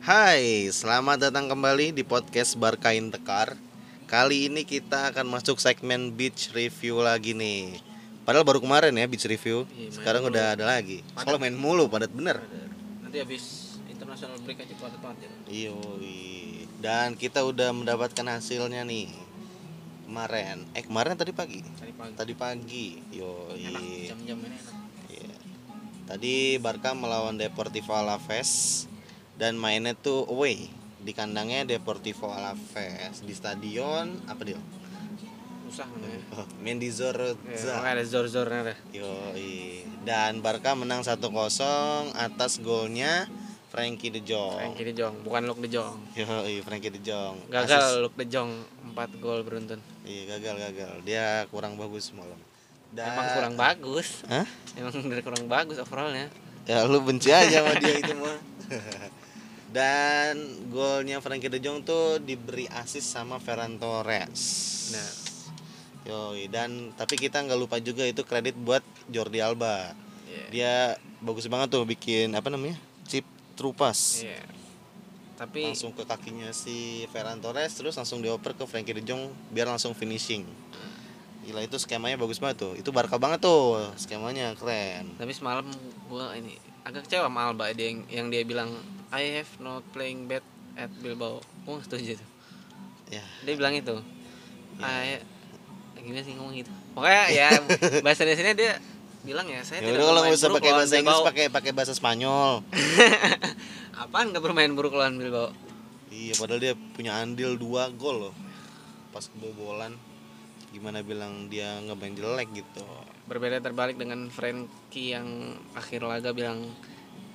Hai, selamat datang kembali di podcast Barkain Tekar. Kali ini kita akan masuk segmen beach review lagi nih. Padahal baru kemarin ya beach review. Iya, Sekarang mulu. udah ada lagi. Soalnya main mulu, padat bener. Nanti habis international break aja padat banget ya. Iyo, dan kita udah mendapatkan hasilnya nih. Kemarin, eh kemarin tadi pagi. Tadi pagi. Tadi pagi. Yo, Enak jam-jam ini enak. Iya. Tadi Barca melawan Deportivo Alaves dan mainnya tuh away di kandangnya Deportivo Alaves di stadion apa dia? Namanya. Oh, Mendizor Ya, makanya ada zor-zornya ada. Yoi. Dan Barca menang 1-0 atas golnya Frankie De Jong. Frankie De Jong, bukan Luke De Jong. Yoi, Frankie De Jong. Asis- Gagal Luke De Jong 4 gol beruntun. Iya, gagal gagal. Dia kurang bagus malam. Dan Emang kurang bagus. Hah? Emang kurang bagus overallnya. Ya lu benci aja sama dia itu mah. Dan golnya Frankie De Jong tuh diberi assist sama Ferran Torres. Nah, Yoi, dan tapi kita nggak lupa juga itu kredit buat Jordi Alba. iya. Dia bagus banget tuh bikin apa namanya? chip trupas. Iya. Tapi Langsung ke kakinya si Ferran Torres terus langsung dioper ke Frankie De Jong biar langsung finishing. Gila itu skemanya bagus banget tuh. Itu Barca banget tuh skemanya keren. tapi semalam gua ini agak kecewa sama Alba dia yang, yang dia bilang I have not playing bad at Bilbao. Gua nggak setuju tuh. Ya, Dia bilang itu. Ya. I gimana sih ngomong gitu. Pokoknya ya bahasa Indonesia dia bilang ya saya ya tidak kalau nggak usah pakai bahasa Inggris pakai pakai bahasa Spanyol. Apaan nggak bermain buruk lawan Bilbao? Iya, padahal dia punya andil dua gol loh. Pas kebobolan. Gimana bilang dia nggak main jelek gitu. Berbeda terbalik dengan Frankie yang akhir laga bilang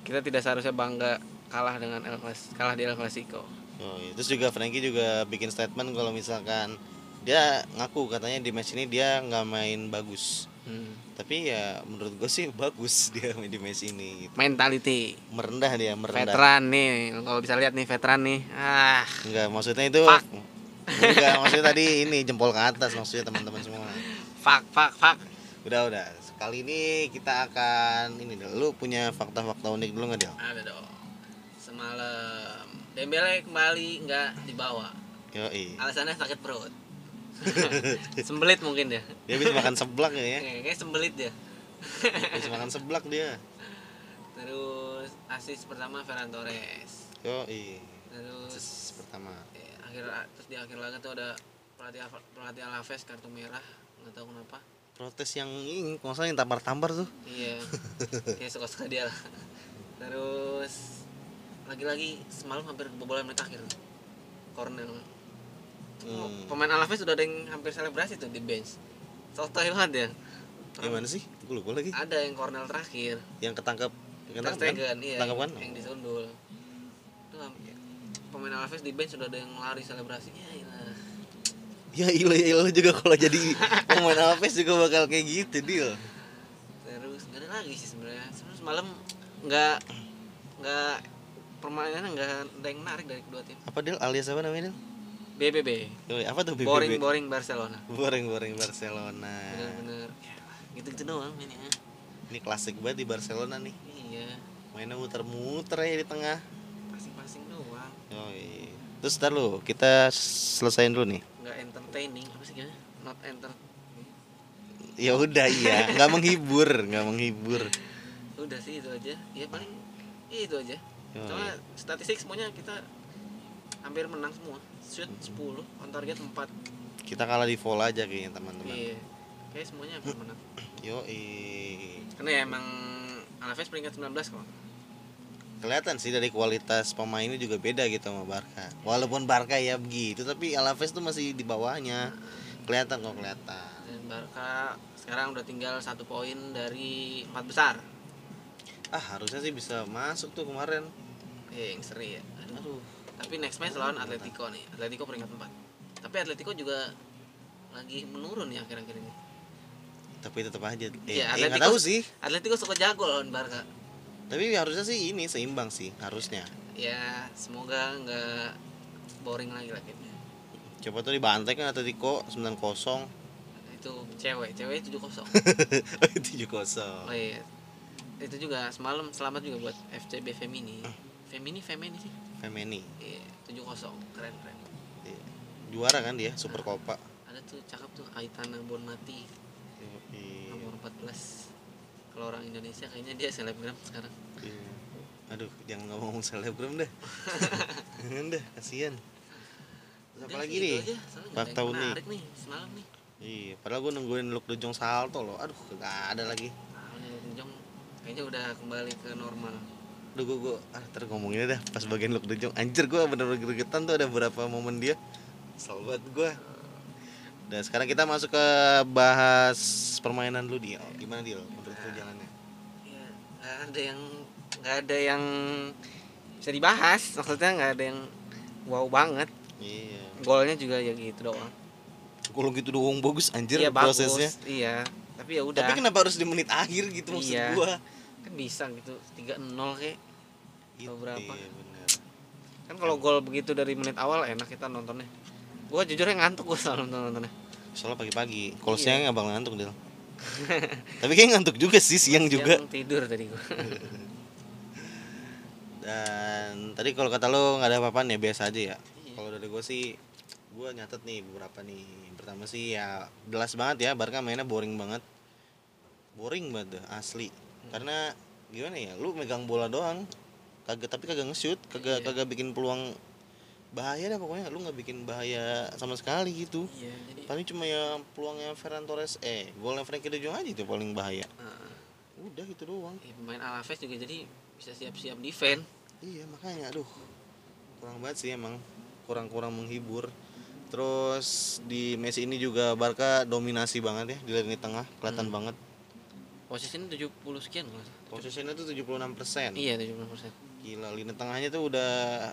kita tidak seharusnya bangga kalah dengan El Clas- kalah di El Clasico. Oh, iya. Terus juga Frankie juga bikin statement kalau misalkan dia ngaku katanya di match ini dia nggak main bagus. Hmm. Tapi ya menurut gue sih bagus dia main di match ini. Gitu. Mentality Merendah dia, merendah. veteran nih, kalau bisa lihat nih veteran nih. Ah, Enggak, maksudnya itu Fuck. Enggak, maksudnya tadi ini jempol ke atas maksudnya teman-teman semua. fuck fuck fuck. Udah, udah. Kali ini kita akan ini dulu. Lu punya fakta-fakta unik dulu nggak, Del? Ada dong. Semalam Dembele kembali nggak dibawa. Yoi. Alasannya sakit perut. sembelit mungkin dia. Dia bisa makan seblak ya, ya. Kayak sembelit dia. Bisa makan seblak dia. Terus asis pertama Ferran Torres. Yoi. Terus Terus pertama. eh, akhir terus di akhir laga tuh ada pelatih pelatih Alaves kartu merah nggak tahu kenapa. Protes yang ini, salah yang tampar-tampar tuh. Iya. Kayak suka-suka dia lah. Terus lagi-lagi semalam hampir kebobolan menit akhir. Cornel. Hmm. Pemain Alaves sudah ada yang hampir selebrasi tuh di bench. Sotoy banget ya. Gimana sih? Gue lupa lagi. Ada yang Cornel terakhir. Yang ketangkep Ter ketangkep Stegen, iya. Ketangkep kan? Yang disundul. Itu hampir- pemain Alaves di bench sudah ada yang lari selebrasi. Ya ilah. Ya ilah ya ilah juga kalau jadi pemain Alves juga bakal kayak gitu deal. Terus nggak ada lagi sih sebenarnya. Sebenarnya semalam nggak nggak permainannya nggak ada yang menarik dari kedua tim. Apa deal alias apa namanya deal? BBB. Yoi, apa tuh BBB? Boring boring Barcelona. Boring boring Barcelona. Bener-bener. Ya, gitu-gitu doang ini ya. Ini klasik banget di Barcelona nih. Iya. Mainnya muter-muter ya di tengah. Passing-passing doang. Yoi. Terus ntar lu, kita selesain dulu nih. Nggak entertaining apa sih gimana? Not enter. Ya udah iya, nggak menghibur, nggak menghibur. Udah sih itu aja. Ya paling itu aja. Soalnya statistik semuanya kita hampir menang semua. Shoot 10, on target 4. Kita kalah di volley aja kayaknya teman-teman. Iya. Kayak semuanya hampir menang. Yoi. Karena ya emang Alaves peringkat 19 kok. Kelihatan sih dari kualitas pemainnya juga beda gitu sama Barca. Walaupun Barca ya begitu, tapi Alaves tuh masih di bawahnya. Kelihatan kok kelihatan. Dan Barca sekarang udah tinggal satu poin dari empat besar. Ah harusnya sih bisa masuk tuh kemarin. Eh, yang seri ya. Aduh. Aduh. Tapi next match lawan Atletico nih. Atletico peringkat 4. Tapi Atletico juga lagi menurun ya akhir-akhir ini. Tapi tetap aja. Eh, eh, nggak Atletico- tahu sih. Atletico suka jago lawan Barca. Tapi harusnya sih ini seimbang sih harusnya. Ya, semoga nggak boring lagi lah gamenya. Coba tuh dibantai kan Atletico 9-0. Itu cewek, cewek 7-0. 7-0. Oh iya. Itu juga semalam selamat juga buat FCB Femini. Femini Femini sih. Femeni Iya, 7-0. Keren, keren. Iya. juara kan dia Super Copa Ada tuh cakep tuh Aitana Bonmati Iya. nomor 14. Kalau orang Indonesia kayaknya dia selebgram sekarang. Iya. aduh jangan ngomong selebgram deh jangan deh kasihan apa lagi gitu nih fakta unik. menarik nih semalam nih. iya padahal gue nungguin Luke De Jong salto loh aduh gak ada lagi Nah, ini Jong kayaknya udah kembali ke normal. Aduh gue, gue ah, ntar ngomongin dah pas bagian Luke De Jong Anjir gue bener-bener gregetan tuh ada beberapa momen dia banget gue Dan sekarang kita masuk ke bahas permainan lu Dil Gimana Dil menurut lu jalannya? Ya, nggak ada yang nggak ada yang bisa dibahas. Maksudnya nggak ada yang wow banget. Iya Golnya juga ya gitu doang. Kalau gitu doang bagus anjir iya prosesnya bagus. Iya. Tapi ya udah. Tapi kenapa harus di menit akhir gitu maksud Iya. gue kan bisa gitu 3-0 kayak Atau berapa? Iya bener kan kalau gol begitu dari menit awal enak kita nontonnya gua jujurnya ngantuk gua selalu nonton nontonnya Soalnya pagi-pagi Kalau Iya. siang bakal ngantuk Dil Tapi kayak ngantuk juga sih siang juga Siang tidur tadi gua Dan tadi kalau kata lu nggak ada apa-apaan ya biasa aja ya. Iya. Kalau dari gue sih, gue nyatet nih beberapa nih. Pertama sih ya jelas banget ya, Barca mainnya boring banget. Boring banget dah, asli. Karena gimana ya, lu megang bola doang, kagak tapi kagak nge-shoot, kagak Iya. kagak bikin peluang bahaya dah pokoknya. Lu nggak bikin bahaya sama sekali gitu. iya jadi Paling cuma ya peluangnya Ferran Torres, eh golnya Frankie De Jong aja itu paling bahaya. uh, Udah gitu doang. ya, pemain Alaves juga jadi bisa siap-siap defend Iya makanya aduh kurang banget sih emang kurang-kurang menghibur. Terus di Messi ini juga Barca dominasi banget ya di lini tengah kelihatan Hmm. banget. posisinya 70 sekian. Posisinya tuh 76%. iya 70 persen Gila lini tengahnya tuh udah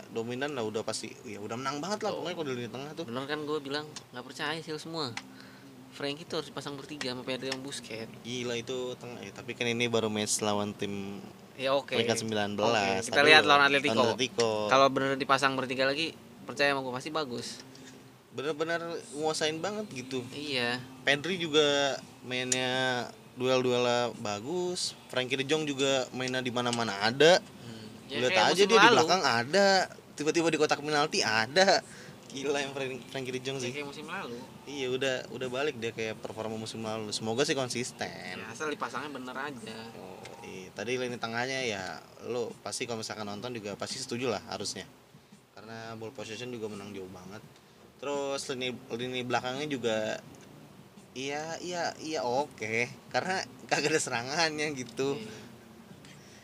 dominan lah udah pasti ya udah menang banget lah Oh. pokoknya kalau di lini tengah tuh. bener kan gue bilang nggak percaya sih semua Frankie tuh harus dipasang bertiga sama Pedri yang Busquets Gila itu tengah ya, tapi kan ini baru match lawan tim ya oke peringkat 19. Oke, kita Aduh, lihat lawan Atletico. Atletico. kalau bener dipasang bertiga lagi percaya sama gue pasti bagus Bener-bener nguasain banget gitu. iya Pedri juga mainnya duel-duel bagus. Frankie De Jong juga mainnya di mana-mana ada. Hmm. Ya, Lihat aja dia di lalu. belakang ada. Tiba-tiba di kotak penalti ada. Gila yang Frank- Frankie De Jong Ya, sih. kayak musim lalu Iya udah udah balik dia kayak performa musim lalu. Semoga sih konsisten. ya, asal dipasangnya bener aja Oh, iya. Tadi lini tengahnya ya lo pasti kalau misalkan nonton juga pasti setuju lah harusnya. Karena ball possession juga menang jauh banget. Terus lini lini belakangnya juga iya iya iya oke karena kagak ada serangannya gitu. Iya.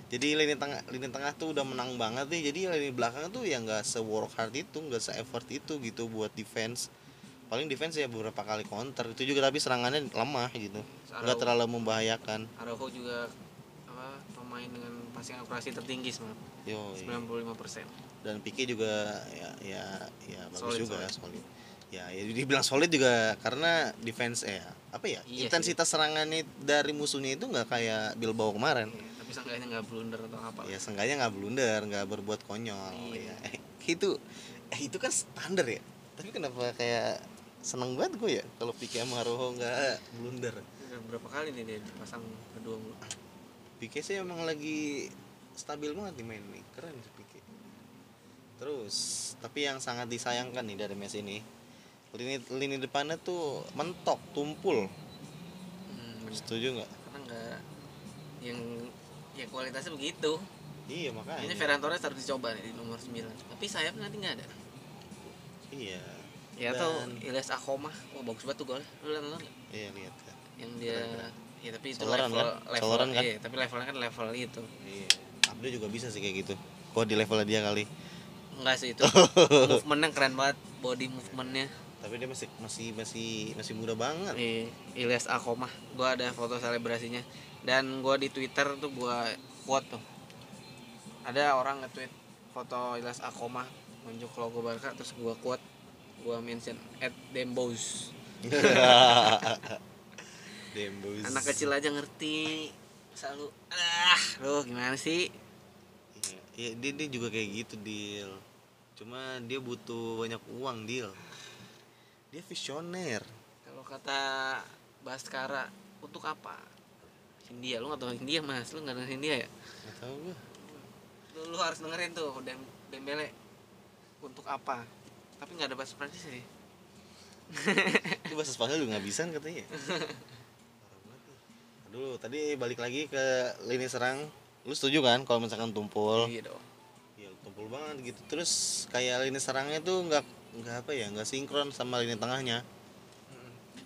Jadi lini tengah lini tengah tuh udah menang banget nih. Jadi lini belakang tuh ya nggak se work hard itu, nggak se effort itu gitu buat defense. Paling defense ya beberapa kali counter itu juga tapi serangannya lemah gitu. Nggak terlalu membahayakan. Araujo juga apa pemain dengan passing akurasi tertinggi sebenarnya Yo, iya. 95% dan Pique juga ya ya ya bagus Solid, juga solid. solid. Ya, ya dibilang solid juga karena defense eh apa ya? Iya intensitas serangannya dari musuhnya itu nggak kayak Bilbao kemarin. Iya, seenggaknya nggak blunder atau apa Ya seenggaknya nggak blunder, nggak berbuat konyol Iya. ya. itu eh, itu kan standar ya. Tapi kenapa kayak seneng banget gue ya kalau Pique sama Rojo nggak blunder. Udah berapa kali nih dia dipasang kedua mulu Pique sih emang lagi stabil banget nih main nih keren sih Pique terus tapi yang sangat disayangkan nih dari Messi ini lini lini depannya tuh mentok tumpul hmm, setuju nggak karena nggak yang ya kualitasnya begitu. Iya ini makanya Ferran Torres harus dicoba nih di nomor 9 tapi sayap nanti nggak ada. Iya. Ya Dan- atau Ilyas Akomah wah bagus banget tuh golnya. Lu lihat nonton iya lihat. Kan yang dia Keren, ya tapi itu Coloran level kan? level kan? iya tapi levelnya kan level itu. Iya. Abdo juga bisa sih kayak gitu. Kok di level dia kali? Enggak sih itu movementnya keren banget. Body movementnya tapi dia masih masih masih masih muda banget Iya, Ilyas Akomah. Gua ada foto selebrasinya. Dan gua di Twitter tuh gua quote tuh. Ada orang nge-tweet foto Ilyas Akomah nunjuk logo Barca terus gua quote gua mention at Dembos. Dembus Anak kecil aja ngerti. Selalu ah, lu gimana sih? Iya, iya dia, dia juga kayak gitu deal. Cuma dia butuh banyak uang deal. Dia visioner. Kalau kata Baskara untuk apa? India, lu nggak tahu India mas, lu nggak dengerin India ya? Gak tau gue. Lu, lu harus dengerin tuh Dem Dembele. Untuk apa? Tapi nggak ada bahasa Prancis sih. Itu bahasa Spanyol juga nggak bisa katanya. Aduh tadi balik lagi ke lini serang. Lu setuju kan kalau misalkan tumpul? Iya dong. Iya tumpul banget gitu. Terus kayak lini serangnya tuh nggak nggak apa ya nggak sinkron sama lini tengahnya.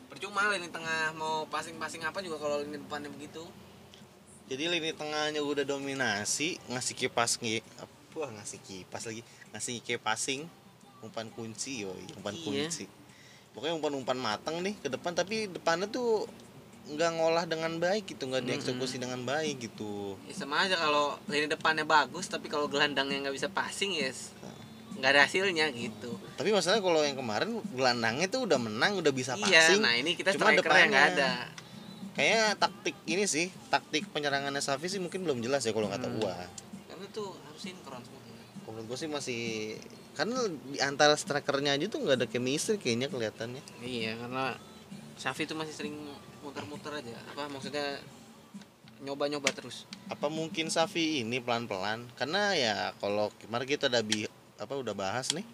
Percuma lini tengah mau passing-passing apa juga kalau lini depannya begitu. Jadi lini tengahnya udah dominasi ngasih kipas ngi apa ngasih kipas lagi ngasih kipas passing umpan kunci yoi umpan Iya. kunci. Pokoknya umpan-umpan matang nih ke depan tapi depannya tuh nggak ngolah dengan baik gitu nggak dieksekusi dengan baik gitu. Ya sama aja kalau lini depannya bagus tapi kalau gelandangnya nggak bisa passing ya s- nggak ada hasilnya gitu. Tapi masalahnya kalau yang kemarin gelandangnya tuh udah menang udah bisa iya passing. nah ini kita Cuma yang nggak depannya. ada. kayaknya taktik ini sih taktik penyerangannya Safi sih mungkin belum jelas ya kalau kata Hmm. gua. Karena tuh harus sinkron semua. Kalau menurut gua sih masih karena di antara strikernya aja tuh nggak ada chemistry kayaknya kelihatannya. Iya karena Safi tuh masih sering muter-muter aja. Apa maksudnya nyoba-nyoba terus. Apa mungkin Safi ini pelan-pelan? Karena ya kalau kemarin kita udah bi apa udah bahas nih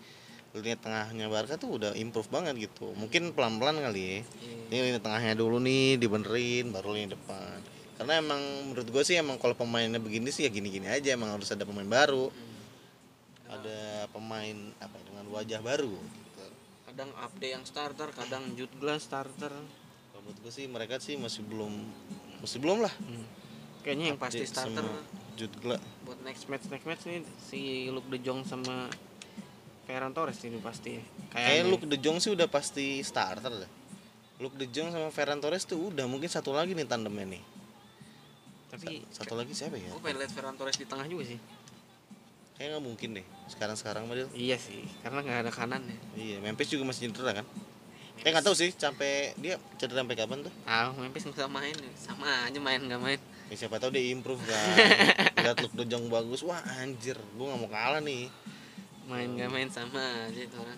lini tengahnya Barca tuh udah improve banget gitu mungkin pelan-pelan kali ya Iya. ini lini tengahnya dulu nih dibenerin baru lini depan karena emang menurut gue sih emang kalau pemainnya begini sih ya gini-gini aja emang harus ada pemain baru Hmm. ada pemain apa ya, dengan wajah baru gitu. kadang update yang starter kadang Jude Glass starter kalau menurut gue sih mereka sih masih belum masih belum lah Hmm. kayaknya yang pasti starter semua. Jude Gla- buat next match next match nih si Luke De Jong sama Ferran Torres ini pasti ya. Kayak Kayaknya. Luke De Jong sih udah pasti starter dah. Luke De Jong sama Ferran Torres tuh udah mungkin satu lagi nih tandemnya nih. tapi Sa- satu lagi siapa ya? gue pengen lihat Ferran Torres di tengah juga sih Kayaknya nggak mungkin deh. Sekarang-sekarang Madil. iya sih karena nggak ada kanannya Iya, Memphis juga masih cedera kan? Kayak nggak tahu sih sampai dia cedera sampai kapan tuh. ah Memphis nggak main sama aja main nggak main Ya, siapa tahu dia improve kan. Lihat Luke De Jong bagus, wah anjir, gua nggak mau kalah nih. main nggak main sama aja itu orang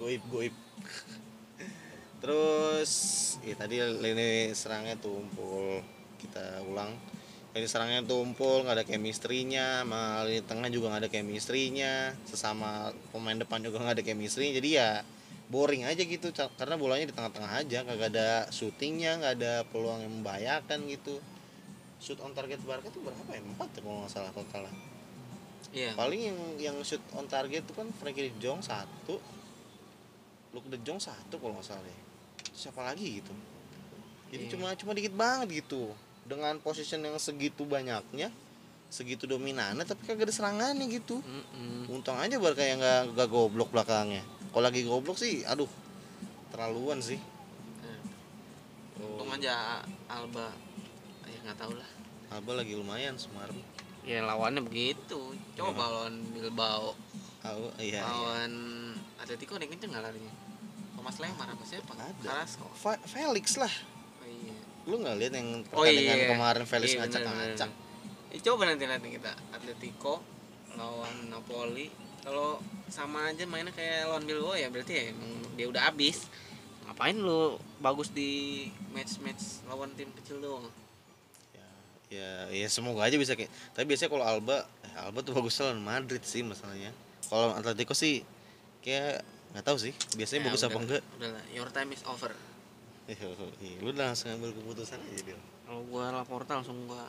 goib goib. Terus ya tadi lini serangnya tumpul. Kita ulang. Lini serangnya tumpul, nggak ada chemistry-nya, sama lini tengah juga nggak ada chemistry-nya, sesama pemain depan juga nggak ada chemistry. Jadi ya boring aja gitu karena bolanya di tengah-tengah aja kagak ada syutingnya nggak ada peluang yang membahayakan gitu shoot on target Barca tuh berapa ya? Empat ya kalau nggak salah total iya. Paling yang yang shoot on target itu kan Frankie De Jong satu. Luke De Jong satu kalau nggak salah deh siapa lagi gitu? Jadi Iya. cuma cuma dikit banget gitu. Dengan position yang segitu banyaknya segitu dominannya tapi kagak ada serangannya gitu. Mm-mm. untung aja Barca yang nggak nggak goblok belakangnya. Kalau lagi goblok sih aduh terlaluan sih. Eh, untung aja Alba ya nggak tahu lah. Alba lagi lumayan Sumarno ya lawannya begitu. Coba lawan Bilbao. Oh, iya, iya. lawan Atletico nih kenceng nggak larinya? Thomas Lemar apa siapa? Ada. Carrasco. Felix lah. Oh, iya. Lu nggak lihat yang Oh, pertandingan iya. kemarin Felix Iya, ngacak-ngacak bener. Eh, coba nanti nanti kita. Atletico lawan Napoli. Kalau sama aja mainnya kayak lawan Bilbao ya berarti ya emang dia udah habis. Ngapain lu bagus di match-match lawan tim kecil doang ya ya semoga aja bisa kayak tapi biasanya kalau Alba eh, Alba tuh bagus lawan Madrid sih masalahnya. Kalau Atletico sih kayak nggak tahu sih biasanya Ya, bagus apa udah- enggak. udahlah your time is over. Iya, iya, lu udah langsung ambil keputusan aja dia kalau gua Laporta langsung gua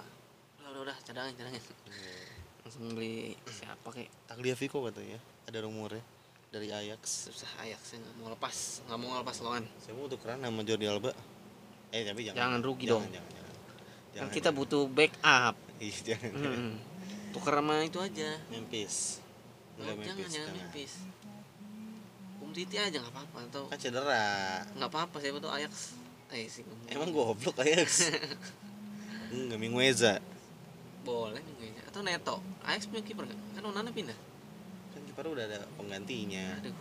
udah udah, udah cadangin cadangin. Langsung beli siapa kayak. Tagliafico katanya ada rumornya dari Ajax. Susah Ajax nggak mau lepas nggak mau lepas lawan. Saya mau tukeran sama Jordi Alba? Eh tapi jangan. Jangan rugi jangan, dong. jangan, jangan. kan Jangan, kita jangan. butuh backup. Iya, jangan, hmm. tuker sama itu aja. Memphis Udah jangan Memphis jangan jangan. Memphis Um Titi aja nggak apa-apa atau kan cedera. Nggak apa-apa siapa tuh Ajax. Eh sih emang goblok Ajax? Enggak Mingueza boleh kayaknya atau Neto. Ajax punya kiper nggak? Kan Onana pindah. Kan kiper udah ada penggantinya. Aduh.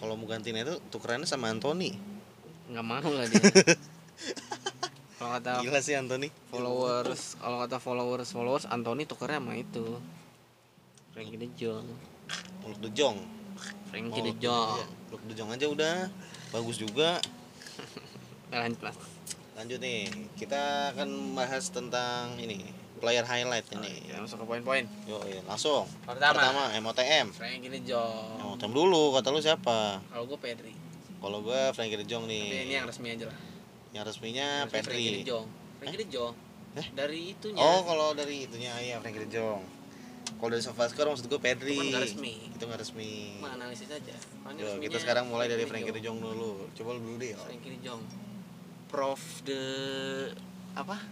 Kalau mau gantiin itu tukerannya sama Anthony. Nggak mau lah dia kalau kata gila sih Anthony. Followers kalau kata followers followers Anthony tukernya sama itu. Frankie De Jong. Luke De Jong. Frankie Oh, De Jong. iya. Luke De Jong aja udah. Bagus juga. Lanjut mas. Lanjut nih. Kita akan bahas tentang ini player highlight Oh, ini. kita masuk ke poin-poin. Yo, langsung. pertama, Pertama MOTM. Frank ini Jong. MOTM dulu, kata lu siapa? kalau gue Pedri. Kalau gue Frankie De Jong nih. tapi ini yang resmi aja lah Yang resminya Resmi Frankie De Pedri. Jong Frankie De Jong Eh? dari itunya Oh, kalau dari itunya iya Frankie De Jong. Kalau dari SofaScore maksud gue Pedri. Itu kan nggak resmi. Itu nggak resmi. Cuma analisis aja Kan Yo, kita sekarang mulai dari Frankie Frankie De Jong dulu. Coba lu dulu deh. Frankie De Jong Prof the apa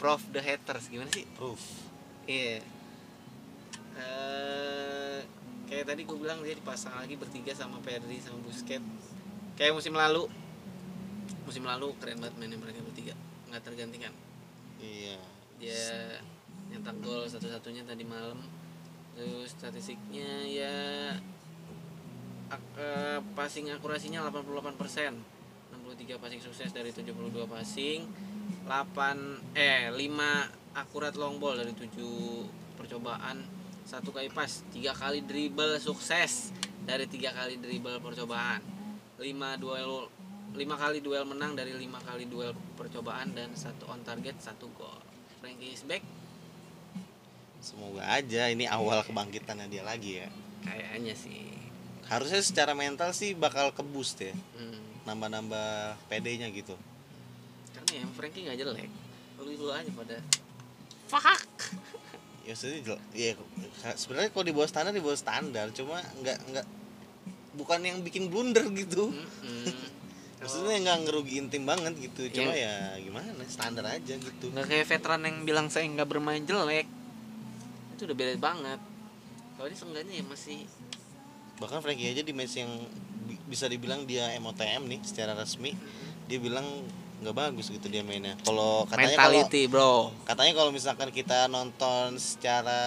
Prof the haters gimana sih Proof. Iya. Eh, kayak tadi gue bilang dia dipasang lagi bertiga sama Pedri sama Busquets. Kayak musim lalu. Musim lalu keren banget mainnya mereka bertiga. Nggak tergantikan. Iya. Dia nyetak gol satu-satunya tadi malam. Terus statistiknya ya ak- eh, passing akurasinya 88%. 63 passing sukses dari 72 passing. 8 eh 5 akurat long ball dari 7 percobaan. Satu kali pas, tiga kali dribble sukses dari tiga kali dribble percobaan. 5 duel 5 kali duel menang dari 5 kali duel percobaan dan satu on target, satu gol. Frankie is back Semoga aja ini awal kebangkitannya dia lagi ya. kayaknya sih. Harusnya secara mental sih bakal ke boost ya. Hmm. Nambah-nambah PD-nya gitu. Karena ya Frankie nggak jelek. Lu lu aja pada fuck. Ya jel- ya sebenarnya kalau di bawah standar di bawah standar, cuma nggak nggak bukan yang bikin blunder gitu. Mm-mm. Maksudnya nggak ngerugiin tim banget gitu. Cuma ya gimana standar aja gitu. nggak kayak veteran yang bilang saya nggak bermain jelek itu udah beda banget kalau ini seenggaknya ya masih Bahkan Frankie aja di match yang bi- bisa dibilang dia MOTM nih secara resmi, dia bilang nggak bagus gitu dia mainnya. Kalau katanya mentality bro katanya kalau misalkan kita nonton secara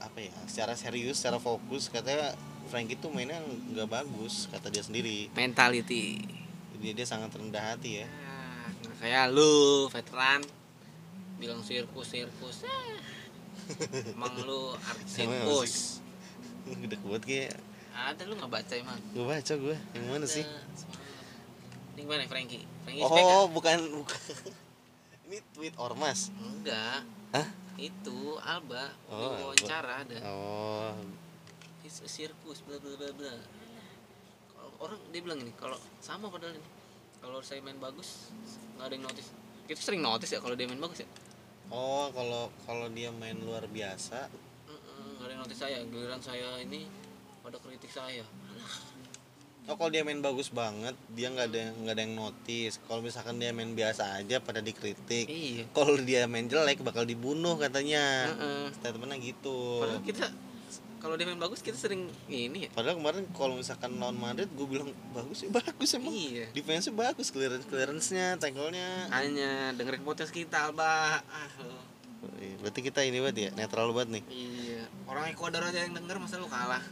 apa ya secara serius secara fokus katanya Frankie tuh mainnya nggak bagus kata dia sendiri mentality dia dia sangat rendah hati ya. Ah, nggak kayak lu veteran bilang sirkus sirkus Eh, emang lu artis sirkus. udah kuat kayak. Ada lu nggak baca emang gue baca gue yang mana sih? Ini gimana Frankie? Frankie oh bukan bukan. Ini tweet ormas. Enggak. Hah? Itu Alba Oh, wawancara ada. oh. Circus bla bla bla bla. Orang dia bilang ini, kalau sama padahal ini. Kalau saya main bagus, nggak ada yang notice. Kita sering notice ya kalau dia main bagus ya. oh kalau kalau dia main luar biasa Nggak ada yang notice saya. Giliran saya ini pada kritik saya. oh kalau dia main bagus banget dia nggak ada nggak ada yang notice kalau misalkan dia main biasa aja pada dikritik Iya. kalau dia main jelek bakal dibunuh katanya Heeh. statementnya gitu Padahal kita kalau dia main bagus kita sering ini ya. Padahal kemarin kalau misalkan lawan Madrid gue bilang bagus ya bagus emang. Iya. Defense bagus, clearance clearance-nya, tackle-nya. Hanya dengerin podcast kita Alba. Ah. Oh, iya. Berarti kita ini banget ya, netral banget nih. Iya, orang Ekuador aja yang denger masa lu kalah.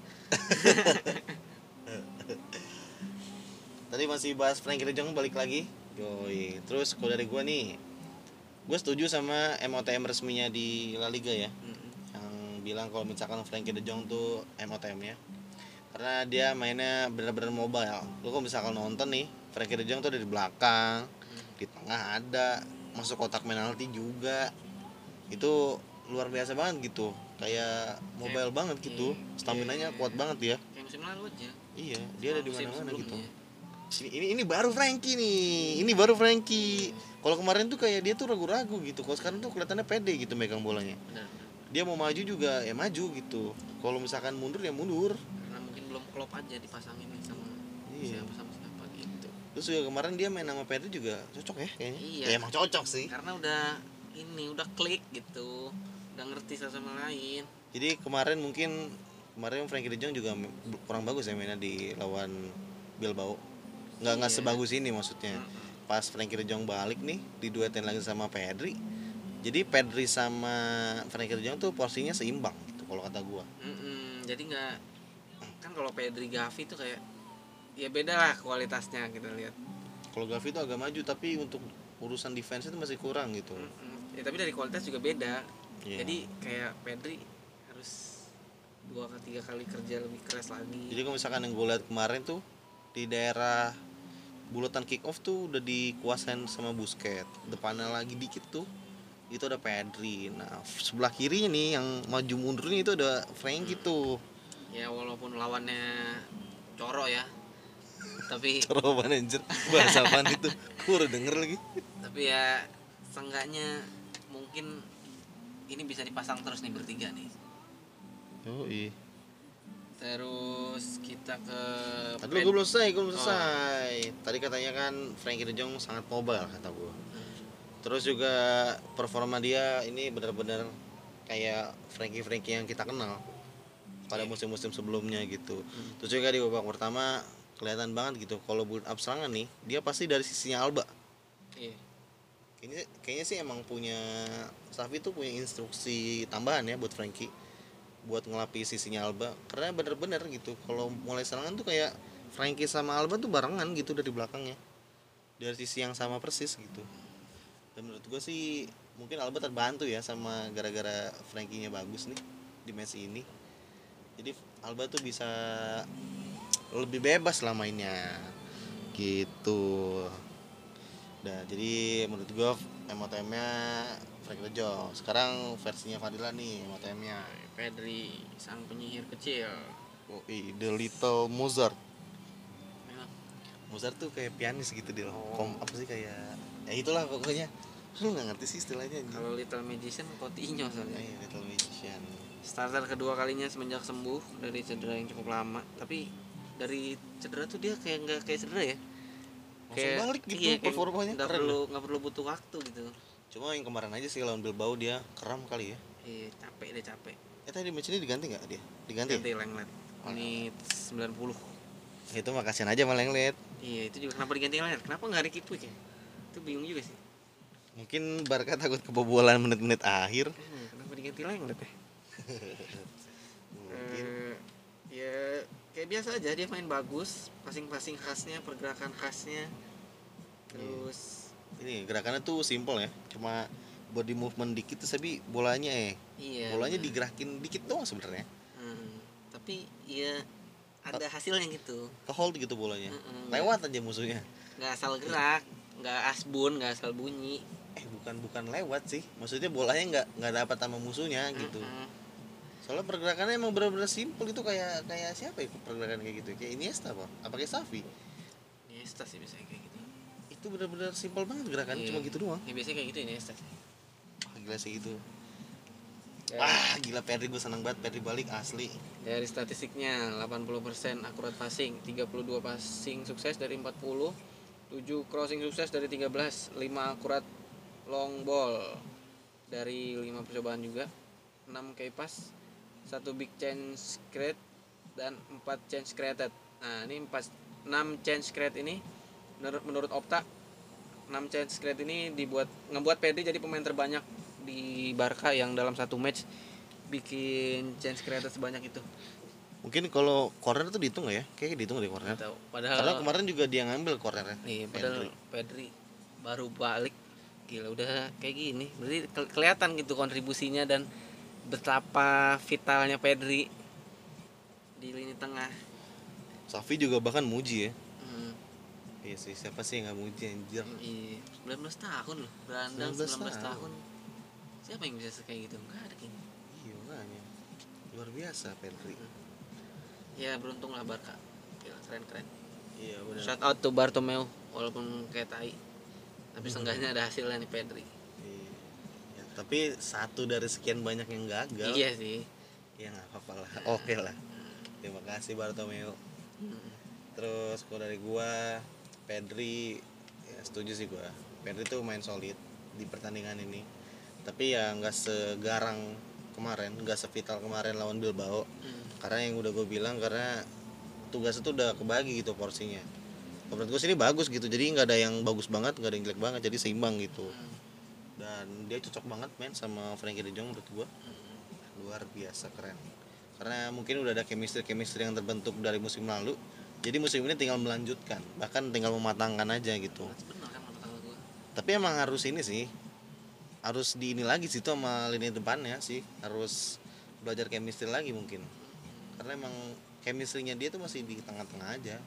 Tadi masih bahas Frankie De Jong balik lagi. Yoi. Terus kalau dari gue nih, gue setuju sama MOTM resminya di La Liga ya, yang bilang kalau misalkan Frankie De Jong tuh MOTM ya. Karena dia mainnya bener-bener mobile. Lu kalau misalkan nonton nih, Frankie De Jong tuh ada di belakang, di tengah ada, masuk kotak penalti juga. Itu luar biasa banget gitu. Kayak mobile banget gitu. iya, Stamina-nya iya. kuat banget ya. Kayak musim lalu aja. Iya, dia ada di mana-mana gitu. Ini, ini ini baru Frankie nih. Ini baru Frankie. Kalau kemarin tuh kayak dia tuh ragu-ragu gitu. Kalau sekarang tuh kelihatannya pede gitu megang bolanya. Benar. Dia mau maju juga ya maju gitu. Kalau misalkan mundur ya mundur. Karena mungkin belum klop aja dipasangin sama Iya. siapa sama siapa gitu. Terus juga kemarin dia main sama Pedri juga cocok ya kayaknya. Iya. Ya emang cocok sih. Karena udah ini udah klik gitu. Udah ngerti satu sama lain. Jadi kemarin mungkin kemarin Frankie De Jong juga kurang bagus ya mainnya di lawan Bilbao. Nggak nggak Iya. sebagus ini maksudnya. Pas Frankie De Jong balik nih diduetin lagi sama Pedri. Jadi Pedri sama Frankie De Jong tuh porsinya seimbang gitu kalau kata gua. Mm-mm, jadi nggak kan kalau Pedri Gavi tuh kayak ya beda lah kualitasnya kita lihat. Kalau Gavi tuh agak maju tapi untuk urusan defense itu masih kurang gitu. Mm-mm. Ya, tapi dari kualitas juga beda. Iya. Jadi kayak Pedri harus dua ke tiga kali kerja lebih keras lagi. Jadi kalau misalkan yang gue lihat kemarin tuh di daerah bulatan kick off tuh udah dikuasain sama Busquets. Depannya lagi dikit tuh itu ada Pedri. Nah sebelah kirinya nih yang maju mundurnya itu ada Frankie tuh ya walaupun lawannya coro ya. Tapi Roman anjir? Bahasa apaan itu? Udah denger lagi. Tapi ya seenggaknya mungkin ini bisa dipasang terus nih bertiga nih. Oh iya terus kita ke Tadi gue belum selesai, gue belum selesai. Tadi katanya kan Frankie De Jong sangat mobile kata gue. Terus juga performa dia ini benar-benar kayak Frankie Frankie yang kita kenal pada musim-musim sebelumnya gitu. Terus juga di babak pertama kelihatan banget gitu kalau build up serangan nih dia pasti dari sisinya Alba. iya. Kayaknya kayaknya sih emang punya Safi tuh punya instruksi tambahan ya buat Frankie buat ngelapis sisinya Alba. Karena bener-bener gitu kalau mulai serangan tuh kayak Frankie sama Alba tuh barengan gitu dari belakangnya. Dari sisi yang sama persis gitu dan menurut gue sih mungkin Alba terbantu ya sama gara-gara Frankie-nya bagus nih di match ini jadi Alba tuh bisa lebih bebas lah mainnya gitu Nah, jadi menurut gue MOTM-nya Frankie De Jong. Sekarang versinya Fadila nih MOTM-nya. Pedri sang penyihir kecil Oh, i, The Little Mozart. memang Mozart tuh kayak pianis gitu dia. Oh. Kom apa sih kayak ya itulah pokoknya. Lu nggak ngerti sih istilahnya kalau Little Magician Coutinho soalnya Iya, Little Magician. starter kedua kalinya semenjak sembuh dari cedera yang cukup lama tapi dari cedera tuh dia kayak nggak kayak cedera ya Langsung balik gitu iya, kayak performanya nggak perlu nggak perlu butuh waktu gitu Cuma yang kemarin aja sih lawan Bilbao dia kram kali ya. iya capek deh capek Eh tadi match ini diganti nggak dia? Diganti. ya? ganti Lenglet menit 90 Itu mah kasihan aja malah ngeliat. iya itu juga kenapa diganti Lenglet kenapa nggak Ricky Puig ya itu bingung juga sih Mungkin Barca takut kebobolan menit-menit akhir. Hmm, kenapa diganti Lenglet ya? Mungkin. Eh, ya kayak biasa aja dia main bagus passing-passing khasnya pergerakan khasnya. Terus ini gerakannya tuh simple ya cuma body movement dikit terus tapi bolanya eh iya bolanya bener. digerakin dikit doang sebenarnya. Hmm, tapi ya ada hasilnya gitu. Ke hold gitu bolanya. Mm-mm. lewat aja musuhnya. Nggak asal gerak nggak asbun nggak asal bunyi eh bukan bukan lewat sih. Maksudnya bolanya nggak nggak dapat sama musuhnya gitu. Soalnya pergerakannya emang benar-benar simple itu kayak kayak siapa ya pergerakan kayak gitu? Kayak Iniesta apa apa kayak Safi Iniesta sih biasanya kayak gitu. Itu benar-benar simple banget gerakannya Iya. cuma gitu doang. Ya biasanya kayak gitu Iniesta sih. Wah, gila sih itu Ya, ah gila Pedri gue seneng banget Pedri balik asli. Dari statistiknya 80% akurat passing 32 passing sukses dari 40 7 crossing sukses dari 13 5 akurat long ball dari 5 percobaan juga. 6 key pass 1 big chance create dan 4 chance created. Nah ini 4, 6 chance create ini menurut, menurut Opta 6 chance create ini dibuat ngebuat Pedri jadi pemain terbanyak di Barca yang dalam satu match bikin chance created sebanyak itu. Mungkin kalau corner tuh dihitung nggak ya? Kayaknya dihitung deh corner. Tahu. karena Padahal kemarin juga dia ngambil cornernya. Nih, padahal Pedri baru balik gila udah kayak gini. Berarti ke- kelihatan gitu kontribusinya dan betapa vitalnya Pedri di lini tengah. Safi juga bahkan muji ya Hmm, iya sih siapa sih yang nggak muji anjir iya, 19 tahun loh. Berandang 19 19, tahun. tahun. Siapa yang bisa kayak gitu? Enggak ada kayaknya. iya makanya luar biasa Pedri Ya beruntung lah Barca. Gila keren-keren. iya benar Shout out to Bartomeu walaupun kayak tai. Tapi seenggaknya ada hasilnya nih Pedri. Iya. Ya, tapi satu dari sekian banyak yang gagal Iya sih. ya nggak apa-apa lah oke lah terima kasih Bartomeu Hmm. terus kalau dari gua Pedri ya setuju sih gua Pedri tuh main solid di pertandingan ini tapi ya nggak segarang kemarin nggak sevital kemarin lawan Bilbao Hmm. karena yang udah gue bilang karena tugas itu udah kebagi gitu porsinya menurut gue sini bagus gitu. Jadi nggak ada yang bagus banget nggak ada yang jelek banget. Jadi seimbang gitu. Dan dia cocok banget main sama Frankie De Jong menurut gue luar biasa keren. Karena mungkin udah ada chemistry chemistry yang terbentuk dari musim lalu. Jadi musim ini tinggal melanjutkan. Bahkan tinggal mematangkan aja gitu. Benar kan tapi emang harus ini sih. Harus di ini lagi situ sama lini depannya sih. Harus belajar chemistry lagi mungkin. Karena emang chemistry-nya dia tuh masih di tengah-tengah aja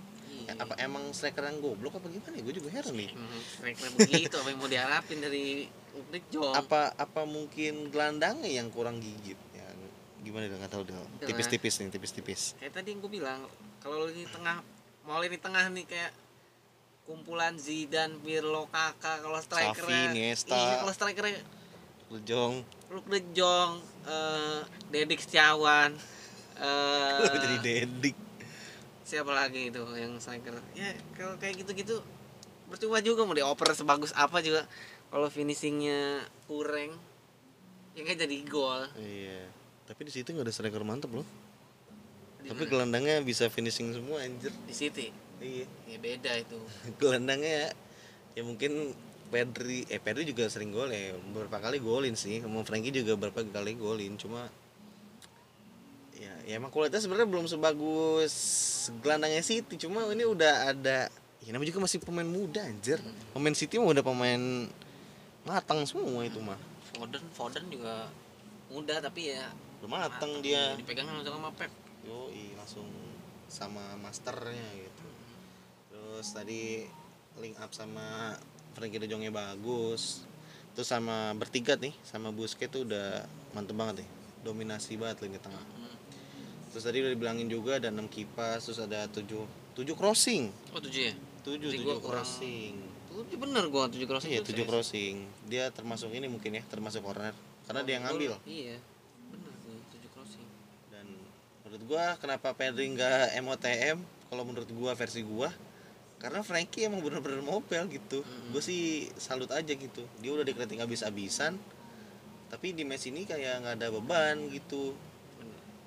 apa emang striker yang goblok apa gimana ya? Gue juga heran nih. Emang striker begitu apa yang mau diharapin dari De Jong? Apa apa mungkin gelandangnya yang kurang gigit? Ya gimana dong? Nggak tahu dong. Itulah. tipis-tipis nih tipis-tipis. Kayak tadi yang gue bilang kalau lini tengah mau lini tengah nih kayak kumpulan Zidane, Pirlo, Kakak kalau striker Xavi, iya kalau striker Lejong Luke De Jong, eh Dedik Setiawan, eh jadi dedik siapa lagi itu yang striker. Ya kalau kayak gitu-gitu percuma juga mau dioper sebagus apa juga. Kalau finishingnya kurang ya kan jadi gol. Iya tapi di situ nggak ada striker mantep loh. Di tapi gelandangnya bisa finishing semua anjir. Di City? Iya. Ya beda itu. Gelandangnya ya mungkin Pedri eh Pedri juga sering gol ya. Beberapa kali golin sih. Mau Frankie juga beberapa kali golin. Cuma ya, ya emang kualitasnya sebenarnya belum sebagus gelandangnya City cuma ini udah ada ya namanya juga masih pemain muda anjir. Pemain City mah udah pemain matang semua itu mah. Foden Foden juga muda tapi ya udah matang matang, dia. Dipegang langsung sama Pep. Yo langsung sama masternya gitu. Terus tadi link up sama Frankie De Jongnya bagus. Terus sama bertiga nih sama Busquets tuh udah mantep banget nih. Dominasi banget lini tengah. Hmm. Terus tadi udah dibilangin juga ada 6 kipas terus ada 7 7 crossing. Oh tujuh ya? 7 Jadi 7 gua kurang- crossing. Tujuh bener gua tujuh crossing iya sukses. 7 crossing. Dia termasuk ini mungkin ya termasuk corner. Karena dia yang ngambil. iya bener tuh tujuh crossing. Dan menurut gua kenapa Pedri nggak MOTM kalau menurut gua versi gua karena Frankie emang bener-bener mobile gitu. Mm-mm. gue sih salut aja gitu. Dia udah dikritik habis-habisan tapi di match ini kayak nggak ada beban gitu.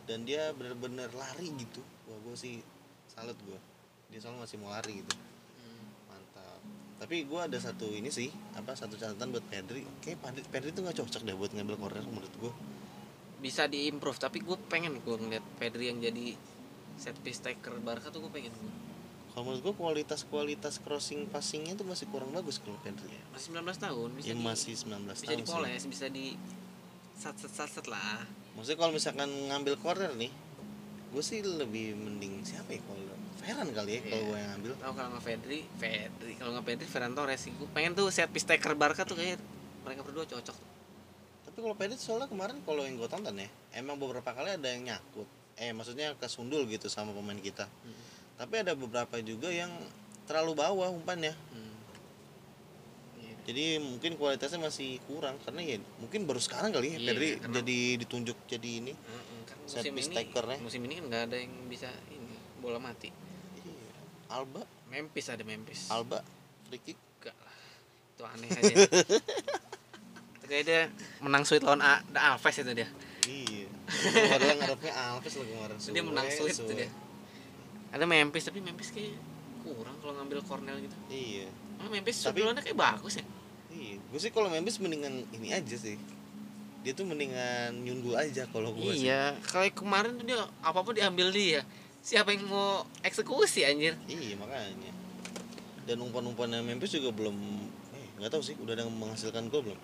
Dan dia bener-bener lari gitu. Wah gue sih salut gua. Dia selalu masih mau lari gitu. Hmm. mantap. Tapi gua ada satu ini sih apa satu catatan buat Pedri. Kayak Pedri, Pedri tuh nggak cocok deh buat ngambil corner menurut gua. Bisa diimprove tapi gue pengen gue ngeliat Pedri yang jadi set piece taker Barca tuh gue pengen gue kalau menurut gua kualitas kualitas crossing passingnya tuh masih kurang bagus kalau Pedri masih 19 tahun bisa ya di, masih 19 bisa tahun sih. dipoles bisa di sat sat sat sat lah maksudnya kalau misalkan ngambil corner nih gue sih lebih mending siapa ya kalau Ferran kali ya kalau Iya. gue yang ngambil tahu kalau nggak Pedri Pedri kalau nggak Pedri Ferran Torres sih gue pengen tuh set piece taker Barca tuh kayak mereka berdua cocok tuh. tapi kalau Pedri soalnya kemarin kalau yang gue tonton ya emang beberapa kali ada yang nyakut eh maksudnya kesundul gitu sama pemain kita Hmm. tapi ada beberapa juga yang terlalu bawah umpannya Hmm. Iya. jadi mungkin kualitasnya masih kurang karena ya mungkin baru sekarang kali ya Iya, Pedri karena- jadi ditunjuk jadi ini Mm-mm, kan Set musim ini taker ya. musim ini kan nggak ada yang bisa ini bola mati Iya. Alba Memphis ada Memphis Alba free kick Enggak lah. Itu aneh aja. kayak dia menang sweet lawan A Alves itu dia. iya padahal ngarepnya Alves lah kemarin dia menang sweet itu dia. Ada Memphis tapi Memphis kayak kurang kalau ngambil Cornell gitu. iya Ah, Memphis Tapi- kayak bagus ya. Iya, gue sih kalau Memphis mendingan ini aja sih. Dia tuh mendingan nyundul aja kalau gue sih. Iya, kayak kemarin tuh dia apa-apa diambil dia. Siapa yang mau eksekusi anjir? Iya makanya. Dan umpan-umpannya Memphis juga belum, eh nggak tahu sih, udah ada yang menghasilkan gol belum?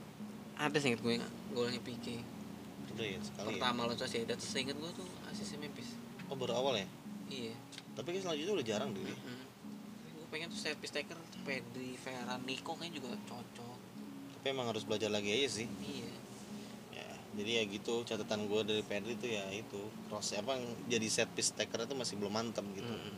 Ada sih gue golnya Pique. Udah ya sekali. Ya. Pertama lawan Sociedad, seinget gue tuh asisnya Memphis. Oh baru awal ya. Iya. Tapi kan selanjutnya udah jarang deh. dia. Hmm. Pengen tuh set piece taker Pedri, Ferran, Nico kayaknya juga cocok. Tapi emang harus belajar lagi aja sih. Iya. Ya, jadi ya gitu catatan gue dari Pedri tuh ya itu cross apa jadi set piece taker itu masih belum mantap gitu. Mm-mm.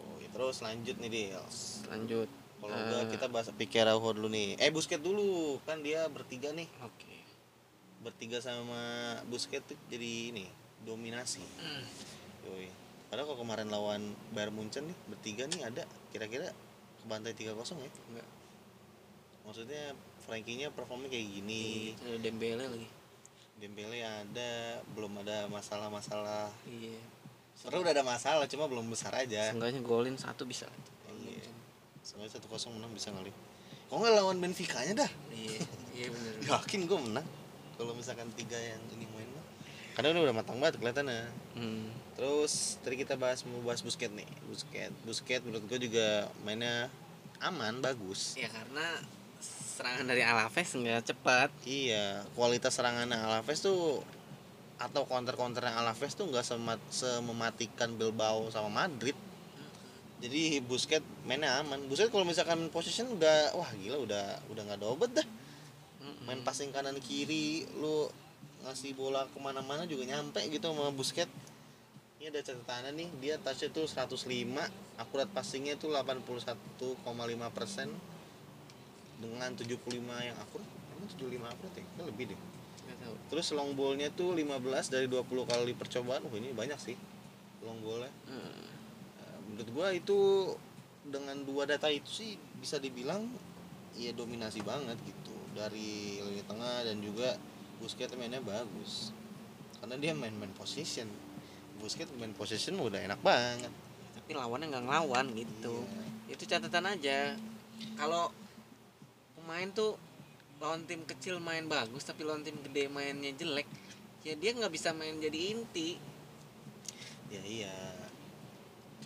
Oh, ya, terus lanjut nih Dels. Lanjut. Kalau udah kita bahas Pique Araujo dulu nih. Eh Busquets dulu kan dia bertiga nih. Oke. bertiga sama Busquets tuh jadi ini dominasi. Yoi. Padahal kalau kemarin lawan Bayern Munchen nih bertiga nih ada kira-kira kebantai 3-0 ya. Enggak. Maksudnya Frankie-nya performnya kayak gini, Ada Dembele lagi. Dembele ada, belum ada masalah-masalah. Iya. Sebenarnya udah ada masalah, cuma belum besar aja. Seenggaknya golin satu bisa. Iya. Sebenarnya 1-0 menang bisa kali. Kok nggak lawan Benfica-nya dah? Iya. Iya benar. Yakin gue menang. Kalau misalkan tiga yang ini. Karena ini udah matang banget kelihatannya. Hmm. Terus tadi kita bahas mau bahas Busquets nih. Busquets, Busquets menurut gue juga mainnya aman, bagus. Ya karena serangan dari Alaves nggak cepat. Iya, kualitas serangan Alaves tuh atau counter-counternya Alaves tuh nggak semat, semematikan Bilbao sama Madrid. Jadi Busquets mainnya aman. Busquets kalau misalkan possession udah wah gila udah udah nggak ada obat dah. main passing kanan kiri lu ngasih bola ke mana-mana juga nyampe gitu sama Busquets. Ini ada catatannya nih dia touch itu 105 akurat passingnya itu 81,5 persen dengan 75 yang akurat. Emang 75 akurat ya? Kayaknya lebih deh. Terus long ballnya tuh 15 dari 20 kali percobaan oh ini banyak sih long ballnya. Hmm. Menurut gua itu dengan dua data itu sih bisa dibilang ya dominasi banget gitu. Dari lini tengah dan juga Busquets mainnya bagus. Karena dia main main position. Busquets main position udah enak banget. Tapi lawannya nggak ngelawan gitu. Iya. itu catatan aja. Kalau pemain tuh lawan tim kecil main bagus tapi lawan tim gede mainnya jelek ya dia nggak bisa main jadi inti. Ya iya.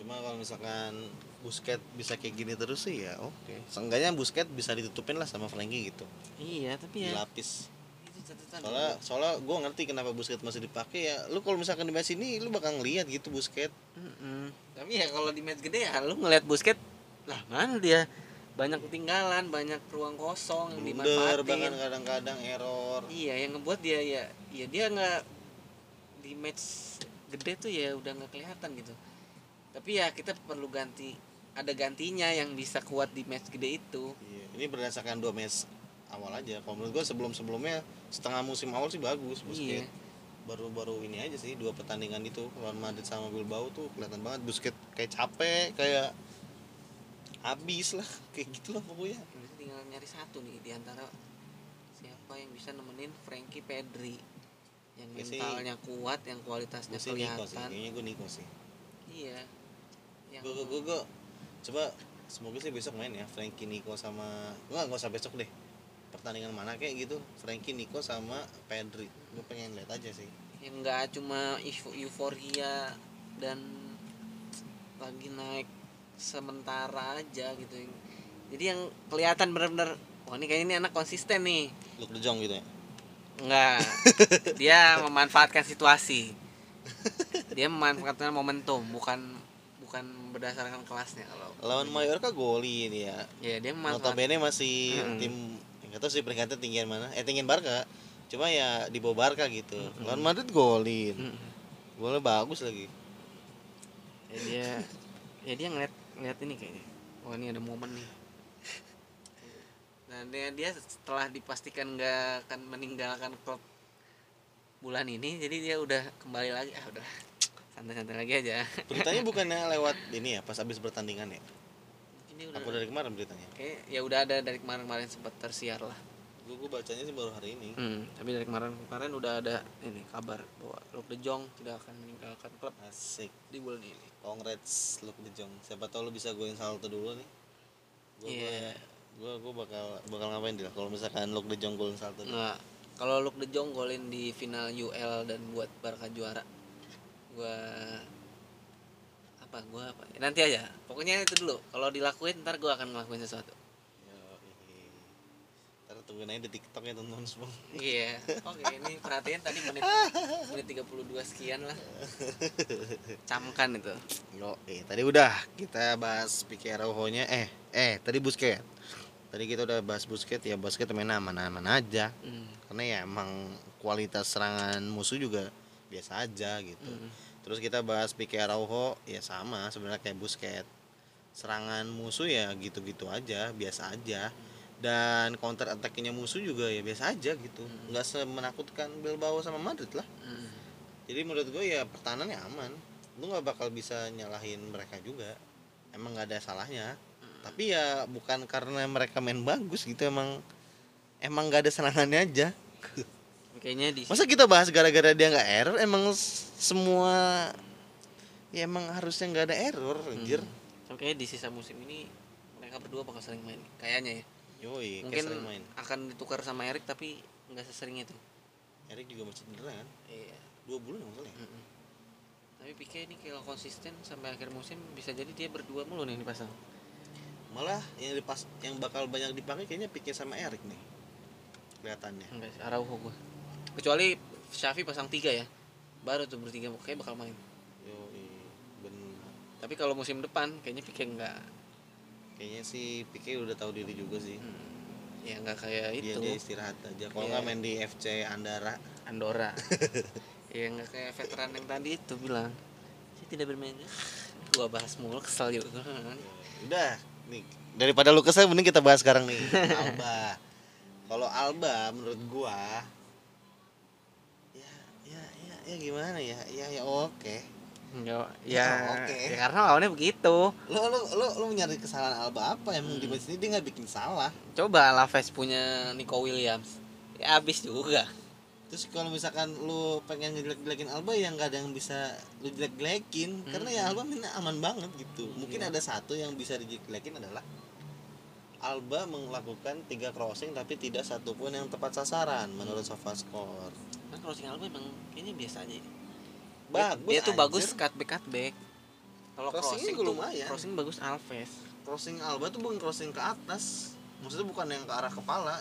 Cuma kalau misalkan Busquets bisa kayak gini terus sih ya oke. Seenggaknya Busquets bisa ditutupin lah sama Frankie gitu. Iya tapi ya dilapis catatan. Soalnya soalnya gue ngerti kenapa Busquets masih dipakai ya. Lu kalau misalkan di match ini lu bakal ngeliat gitu Busquets Mm-mm. tapi ya kalau di match gede ya lu ngeliat busket lah mana dia? Banyak ketinggalan banyak ruang kosong yang blunder bahkan dimanfaatin kadang-kadang error. Iya yang ngebuat dia ya ya dia nggak di match gede tuh ya udah nggak kelihatan gitu. Tapi ya kita perlu ganti ada gantinya yang bisa kuat di match gede itu. Iya, ini berdasarkan dua match awal aja. Kalau menurut gue sebelum sebelumnya setengah musim awal sih bagus Busquets iya. Baru-baru ini aja sih dua pertandingan itu lawan Madrid sama Bilbao tuh kelihatan banget. Busquets kayak capek kayak habis lah kayak gitulah pokoknya. Berarti tinggal nyari satu nih di antara siapa yang bisa nemenin Frankie Pedri. Yang Ya sih. mentalnya kuat yang kualitasnya gue sih Nico sih kelihatan. kayaknya gue Nico sih. Iya. Yang gue gue gue coba semoga sih besok main ya Frankie Nico sama nggak nggak usah besok deh pertandingan mana kayak gitu Frankie Nico sama Pedri gue pengen lihat aja sih yang nggak cuma eufo- euforia dan lagi naik sementara aja gitu jadi yang kelihatan bener-bener wah ini kayaknya ini anak konsisten nih Luke De Jong gitu ya Enggak. dia memanfaatkan situasi. Dia memanfaatkan momentum, bukan bukan berdasarkan kelasnya kalau. lawan Mallorca golin ya Ya, dia memanfaatkan. notabene masih Mm-mm. tim nggak tahu sih peringkatnya tinggian mana eh tinggian Barca cuma ya di bawah Barca gitu Mm-mm. lawan Madrid golin Mm. golnya bagus lagi Ya dia ya dia ngeliat ngeliat ini kayaknya. Oh, ini ada momen nih. Nah, dia, dia setelah dipastikan nggak akan meninggalkan klub bulan ini, jadi dia udah kembali lagi. Ah, udah santai-santai lagi aja. beritanya bukannya lewat ini ya pas habis pertandingan ya Ini udah apa dari kemarin beritanya kayak ya udah ada dari kemarin-kemarin sempat tersiar lah. gue gue bacanya sih baru hari ini Hmm, tapi dari kemarin-kemarin udah ada ini kabar bahwa Luke De Jong tidak akan meninggalkan klub asik di bulan ini. congrats Luke De Jong siapa tahu lu bisa goin salto dulu nih gue Iya. gue gue bakal bakal ngapain dia kalau misalkan Luke De Jong golin salto dulu. Nah, kalau Luke De Jong golin di final UL dan buat Barca juara, gua apa gua apa ya, nanti aja pokoknya itu dulu kalau dilakuin ntar gua akan ngelakuin sesuatu. Ntar tungguin aja di TikTok ya teman-teman semua. iya oke ini perhatiin tadi menit menit 32 sekian lah camkan itu Yo, eh tadi udah kita bahas Pique Araujo-nya eh eh tadi Busquets. Tadi kita udah bahas Busquets ya Busquets main aman-aman aja. Hmm, Karena ya emang kualitas serangan musuh juga biasa aja gitu. hmm. Terus kita bahas Pique Araujo ya sama sebenarnya kayak Busquets. Serangan musuh ya gitu-gitu aja, biasa aja. Dan counter attack-nya musuh juga ya biasa aja gitu. Hmm. nggak semenakutkan Bilbao sama Madrid lah. Hmm. Jadi menurut gue ya pertahanannya aman. Lu nggak bakal bisa nyalahin mereka juga. Emang nggak ada salahnya. Tapi ya bukan karena mereka main bagus gitu emang emang nggak ada serangannya aja. kayaknya di Masa kita bahas gara-gara dia nggak error? Emang semua ya emang harusnya nggak ada error, anjir. Hmm. Kayaknya di sisa musim ini mereka berdua bakal sering main kayaknya ya Yoi, mungkin sering main. akan ditukar sama Erik tapi nggak sesering itu Erik juga masih cedera kan? iya Dua bulan nggak salah ya? Mm-mm. Tapi Pique ini kalau konsisten sampai akhir musim bisa jadi dia berdua mulu nih dipasang. Malah yang dipas yang bakal banyak dipakai kayaknya Pique sama Erik nih. Kelihatannya. Enggak Araujo gua. Kecuali Xavi pasang tiga ya. Baru tuh bertiga kayak bakal main. Yoi, bener. Tapi kalau musim depan kayaknya Pique enggak. Kayaknya sih Pique udah tahu diri juga sih. Hmm. ya nggak kayak dia itu dia istirahat aja kalau Iya. nggak main di FC Andara Andorra ya nggak kayak veteran yang tadi itu bilang saya tidak bermain gua bahas mulu kesel juga udah nih daripada lu kesel mending kita bahas sekarang nih Alba kalau Alba menurut gua ya gimana ya? Ya ya oke. Enggak, Ya, ya, oke. ya karena lawannya begitu. Lu lu lu lu nyari kesalahan Alba apa? Emang di Hmm. match ini dia nggak bikin salah. Coba Laves punya Nico Williams. Ya abis juga. Terus kalau misalkan lu pengen ngejelek-jelekin Alba ya nggak ada yang bisa lu jelek-jelekin. Karena ya Hmm. Alba mainnya aman banget gitu. Mungkin Iya. ada satu yang bisa dijelekin adalah Alba melakukan tiga crossing tapi tidak satupun yang tepat sasaran menurut SofaScore kan crossing Alba emang kayaknya biasa aja Dia- bagus dia, tuh anjir. bagus cutback cutback kalau Crossingnya crossing juga tuh lumayan. crossing bagus Alves. Crossing Alba tuh bukan crossing ke atas. Maksudnya bukan yang ke arah kepala.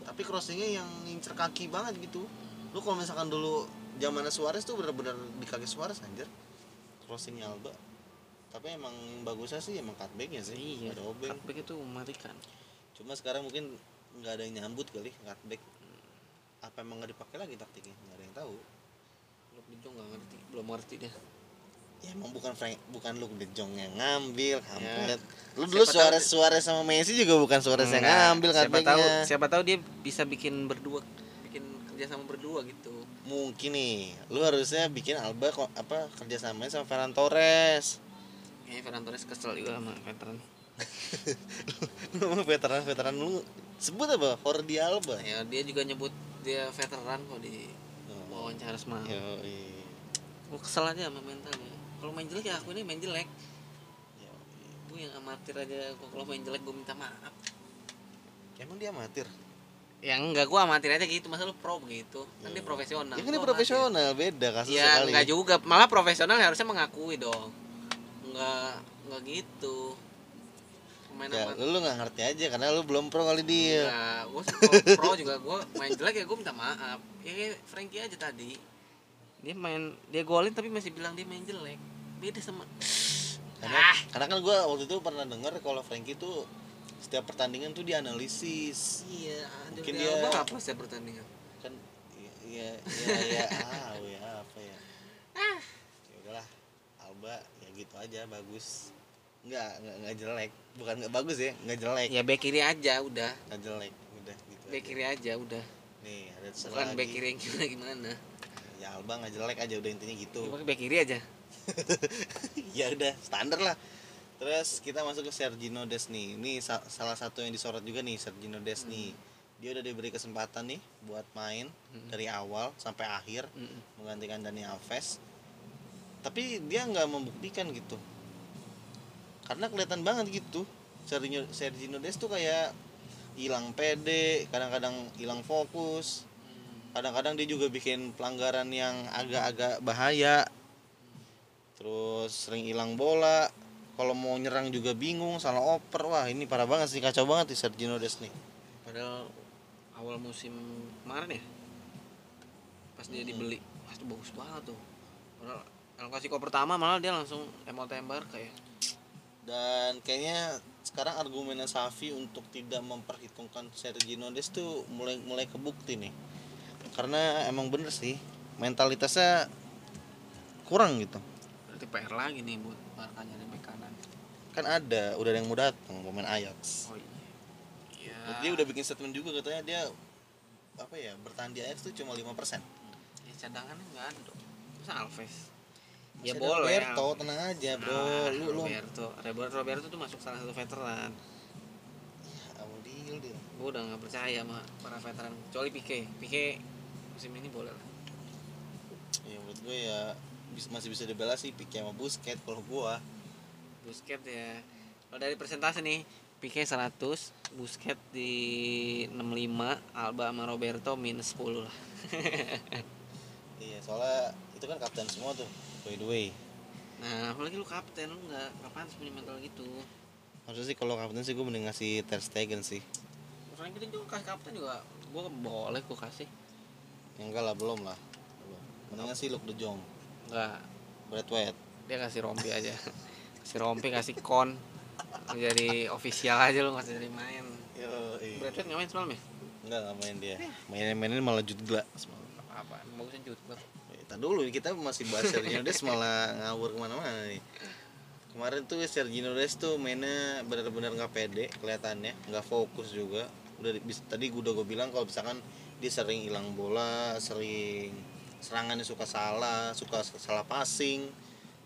Tapi crossingnya yang ngincer kaki banget gitu. Lu kalau misalkan dulu zaman Suarez tuh bener-bener di kaki Suarez anjir. Crossingnya Alba. Tapi emang bagusnya sih emang cutbacknya sih. Iya ada obeng. cutback itu mematikan cuma sekarang mungkin nggak ada yang nyambut kali cutback apa emang nggak dipakai lagi taktiknya? Nggak ada yang tahu. Luke de Jong nggak ngerti. Belum ngerti dia. Ya emang bukan Frank bukan Luke De Jong yang ngambil kampret. Lu Siapa dulu tahu- Suarez Suarez sama Messi juga bukan Suarez yang ngambil siapa tahu cutbacknya siapa tahu dia bisa bikin berdua bikin kerja sama berdua gitu. Mungkin nih lu harusnya bikin Alba kok apa kerjasamanya sama Ferran Torres. Kayaknya Ferran Torres kesel juga sama veteran. Lu veteran veteran lu sebut apa? Jordi Alba. Ya dia juga nyebut dia veteran kok di wawancara semalam Yo, iya. gue kesel aja sama mentalnya kalau main jelek ya aku ini main jelek. Yo, gue yang amatir aja. Gua kalau main jelek gue minta maaf. Emang dia amatir? Ya enggak gue amatir aja gitu. Masa lu pro begitu? Kan dia profesional. Ya kan dia Gua profesional beda kasus amatir. ya sekali. enggak juga. Malah profesional harusnya mengakui dong. Enggak enggak gitu pemain ya, amat lu nggak ngerti aja karena lu belum pro kali dia. Enggak, gue pro, pro juga gue main jelek ya gue minta maaf. Ya kayak Frankie aja tadi. Dia main dia golin tapi masih bilang dia main jelek. Beda sama karena, Ah. karena kan gua waktu itu pernah denger kalau Frankie tuh setiap pertandingan tuh dianalisis. Iya Mungkin dia- Alba apa sih pertandingan? kan ya ya ya, ya ah ya apa ya. Ya udahlah Alba ya gitu aja bagus nggak nggak nggak jelek. Bukan nggak bagus ya nggak jelek. Ya back kiri aja udah. Nggak jelek udah gitu back aja. kiri aja udah. Nih ada bukan back kiri yang gimana gimana. Ya Alba nggak jelek aja udah intinya gitu. Cuma back kiri aja. Ya udah standar lah. Terus kita masuk ke Sergino Des nih. Ini sa- salah satu yang disorot juga nih Sergino Des nih. Dia udah diberi kesempatan nih buat main Hmm. dari awal sampai akhir Mm-mm. menggantikan Dani Alves. Tapi dia nggak membuktikan gitu karena kelihatan banget gitu. Sergio Sergino Des tuh kayak hilang pede kadang-kadang hilang fokus. Kadang-kadang dia juga bikin pelanggaran yang agak-agak bahaya. Terus sering hilang bola. Kalau mau nyerang juga bingung salah oper. Wah ini parah banget sih kacau banget nih Sergino Des nih. Padahal awal musim kemarin ya pas dia Hmm. dibeli pas itu bagus banget tuh. Padahal El Clasico pertama malah dia langsung emo tembak kayak dan kayaknya sekarang argumennya Safi untuk tidak memperhitungkan Sergino Des tuh mulai mulai kebukti nih. Karena emang bener sih mentalitasnya kurang gitu. Berarti PR lagi nih buat dan bek kanan. Kan ada udah ada yang mau datang pemain Ajax. Oh iya. Ya, dia udah bikin statement juga katanya dia apa ya bertahan di Ajax tuh cuma 5% ya cadangannya nggak ada dong. Masa Alves ya Masih boleh. Roberto tenang aja bro. Ah, lu lu Roberto. Roberto Roberto tuh masuk salah satu veteran. Awal deal dia gue udah nggak percaya sama para veteran kecuali Pique. Pique musim ini boleh lah. Ya menurut gue ya masih bisa dibela sih Pique sama Busquets kalau gua. Busquets ya. Kalau dari persentase nih Pique 100 Busquets di 65 Alba sama Roberto minus 10 lah. Iya soalnya itu kan kapten semua tuh by the way. Nah apalagi lu kapten lu nggak nggak pantas punya mental gitu. Harusnya sih kalau kapten sih gue mending ngasih Ter Stegen sih. Frankie De Jong kasih kapten juga gue boleh gue kasih. Ya enggak lah belum lah. Belum. Mendingan sih Luke De Jong. Nggak. Brad White. Dia kasih rompi aja. Kasih rompi kasih kon jadi official aja lu nggak usah jadi main. Yo, Brad Pitt ngapain semalam ya? Enggak nggak main dia. Mainin mainin malah Jude Gla semalam. apa bagusnya Jude. Kita dulu kita masih bahas Sergio Des malah ngawur ke mana-mana nih. Kemarin tuh Sergio Des tuh mainnya benar-benar nggak pede kelihatannya, nggak fokus juga. Udah di- bis- tadi udah gue bilang kalau misalkan dia sering hilang bola, sering serangannya suka salah, suka salah passing,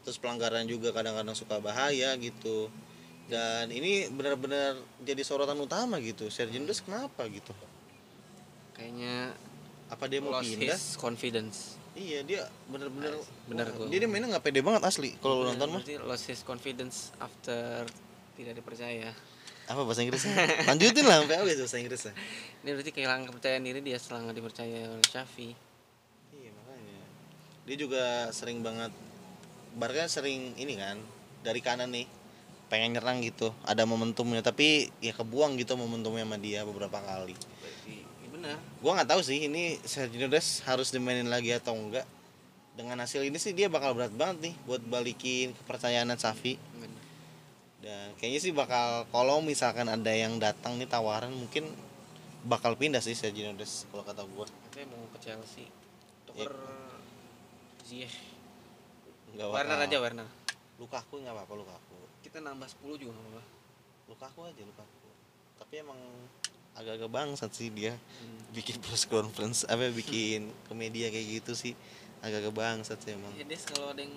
terus pelanggaran juga kadang-kadang suka bahaya gitu. Dan ini benar-benar jadi sorotan utama gitu. Sergio Des kenapa gitu? kayaknya Apa dia mau pindah? confidence Iya dia bener-bener Bener gua. Dia, dia mainnya nggak pede banget asli kalau lu nonton mah. Lost his confidence after tidak dipercaya Apa bahasa Inggrisnya? Lanjutin lah sampai habis bahasa Inggrisnya. ini berarti kehilangan kepercayaan diri dia setelah nggak dipercaya oleh Shafi Iya makanya. Dia juga sering banget Barca sering ini kan dari kanan nih pengen nyerang gitu ada momentumnya tapi ya kebuang gitu momentumnya sama dia beberapa kali benar gua nggak tahu sih ini Sergio Des harus dimainin lagi atau enggak. Dengan hasil ini sih dia bakal berat banget nih buat balikin kepercayaan Safi dan kayaknya sih bakal kalau misalkan ada yang datang nih tawaran mungkin bakal pindah sih Sergio Des kalau kata gua. Katanya mau ke Chelsea. Tuker Ziyech. Nggak Werner aja Werner. Lukaku nggak apa-apa Lukaku. Kita nambah 10 juga nggak apa-apa. Lukaku aja Lukaku. Tapi emang agak-agak bangsat sih dia. Hmm. bikin press conference apa bikin komedia kayak gitu sih. Agak-agak bangsat sih emang. Ya Des kalau ada yang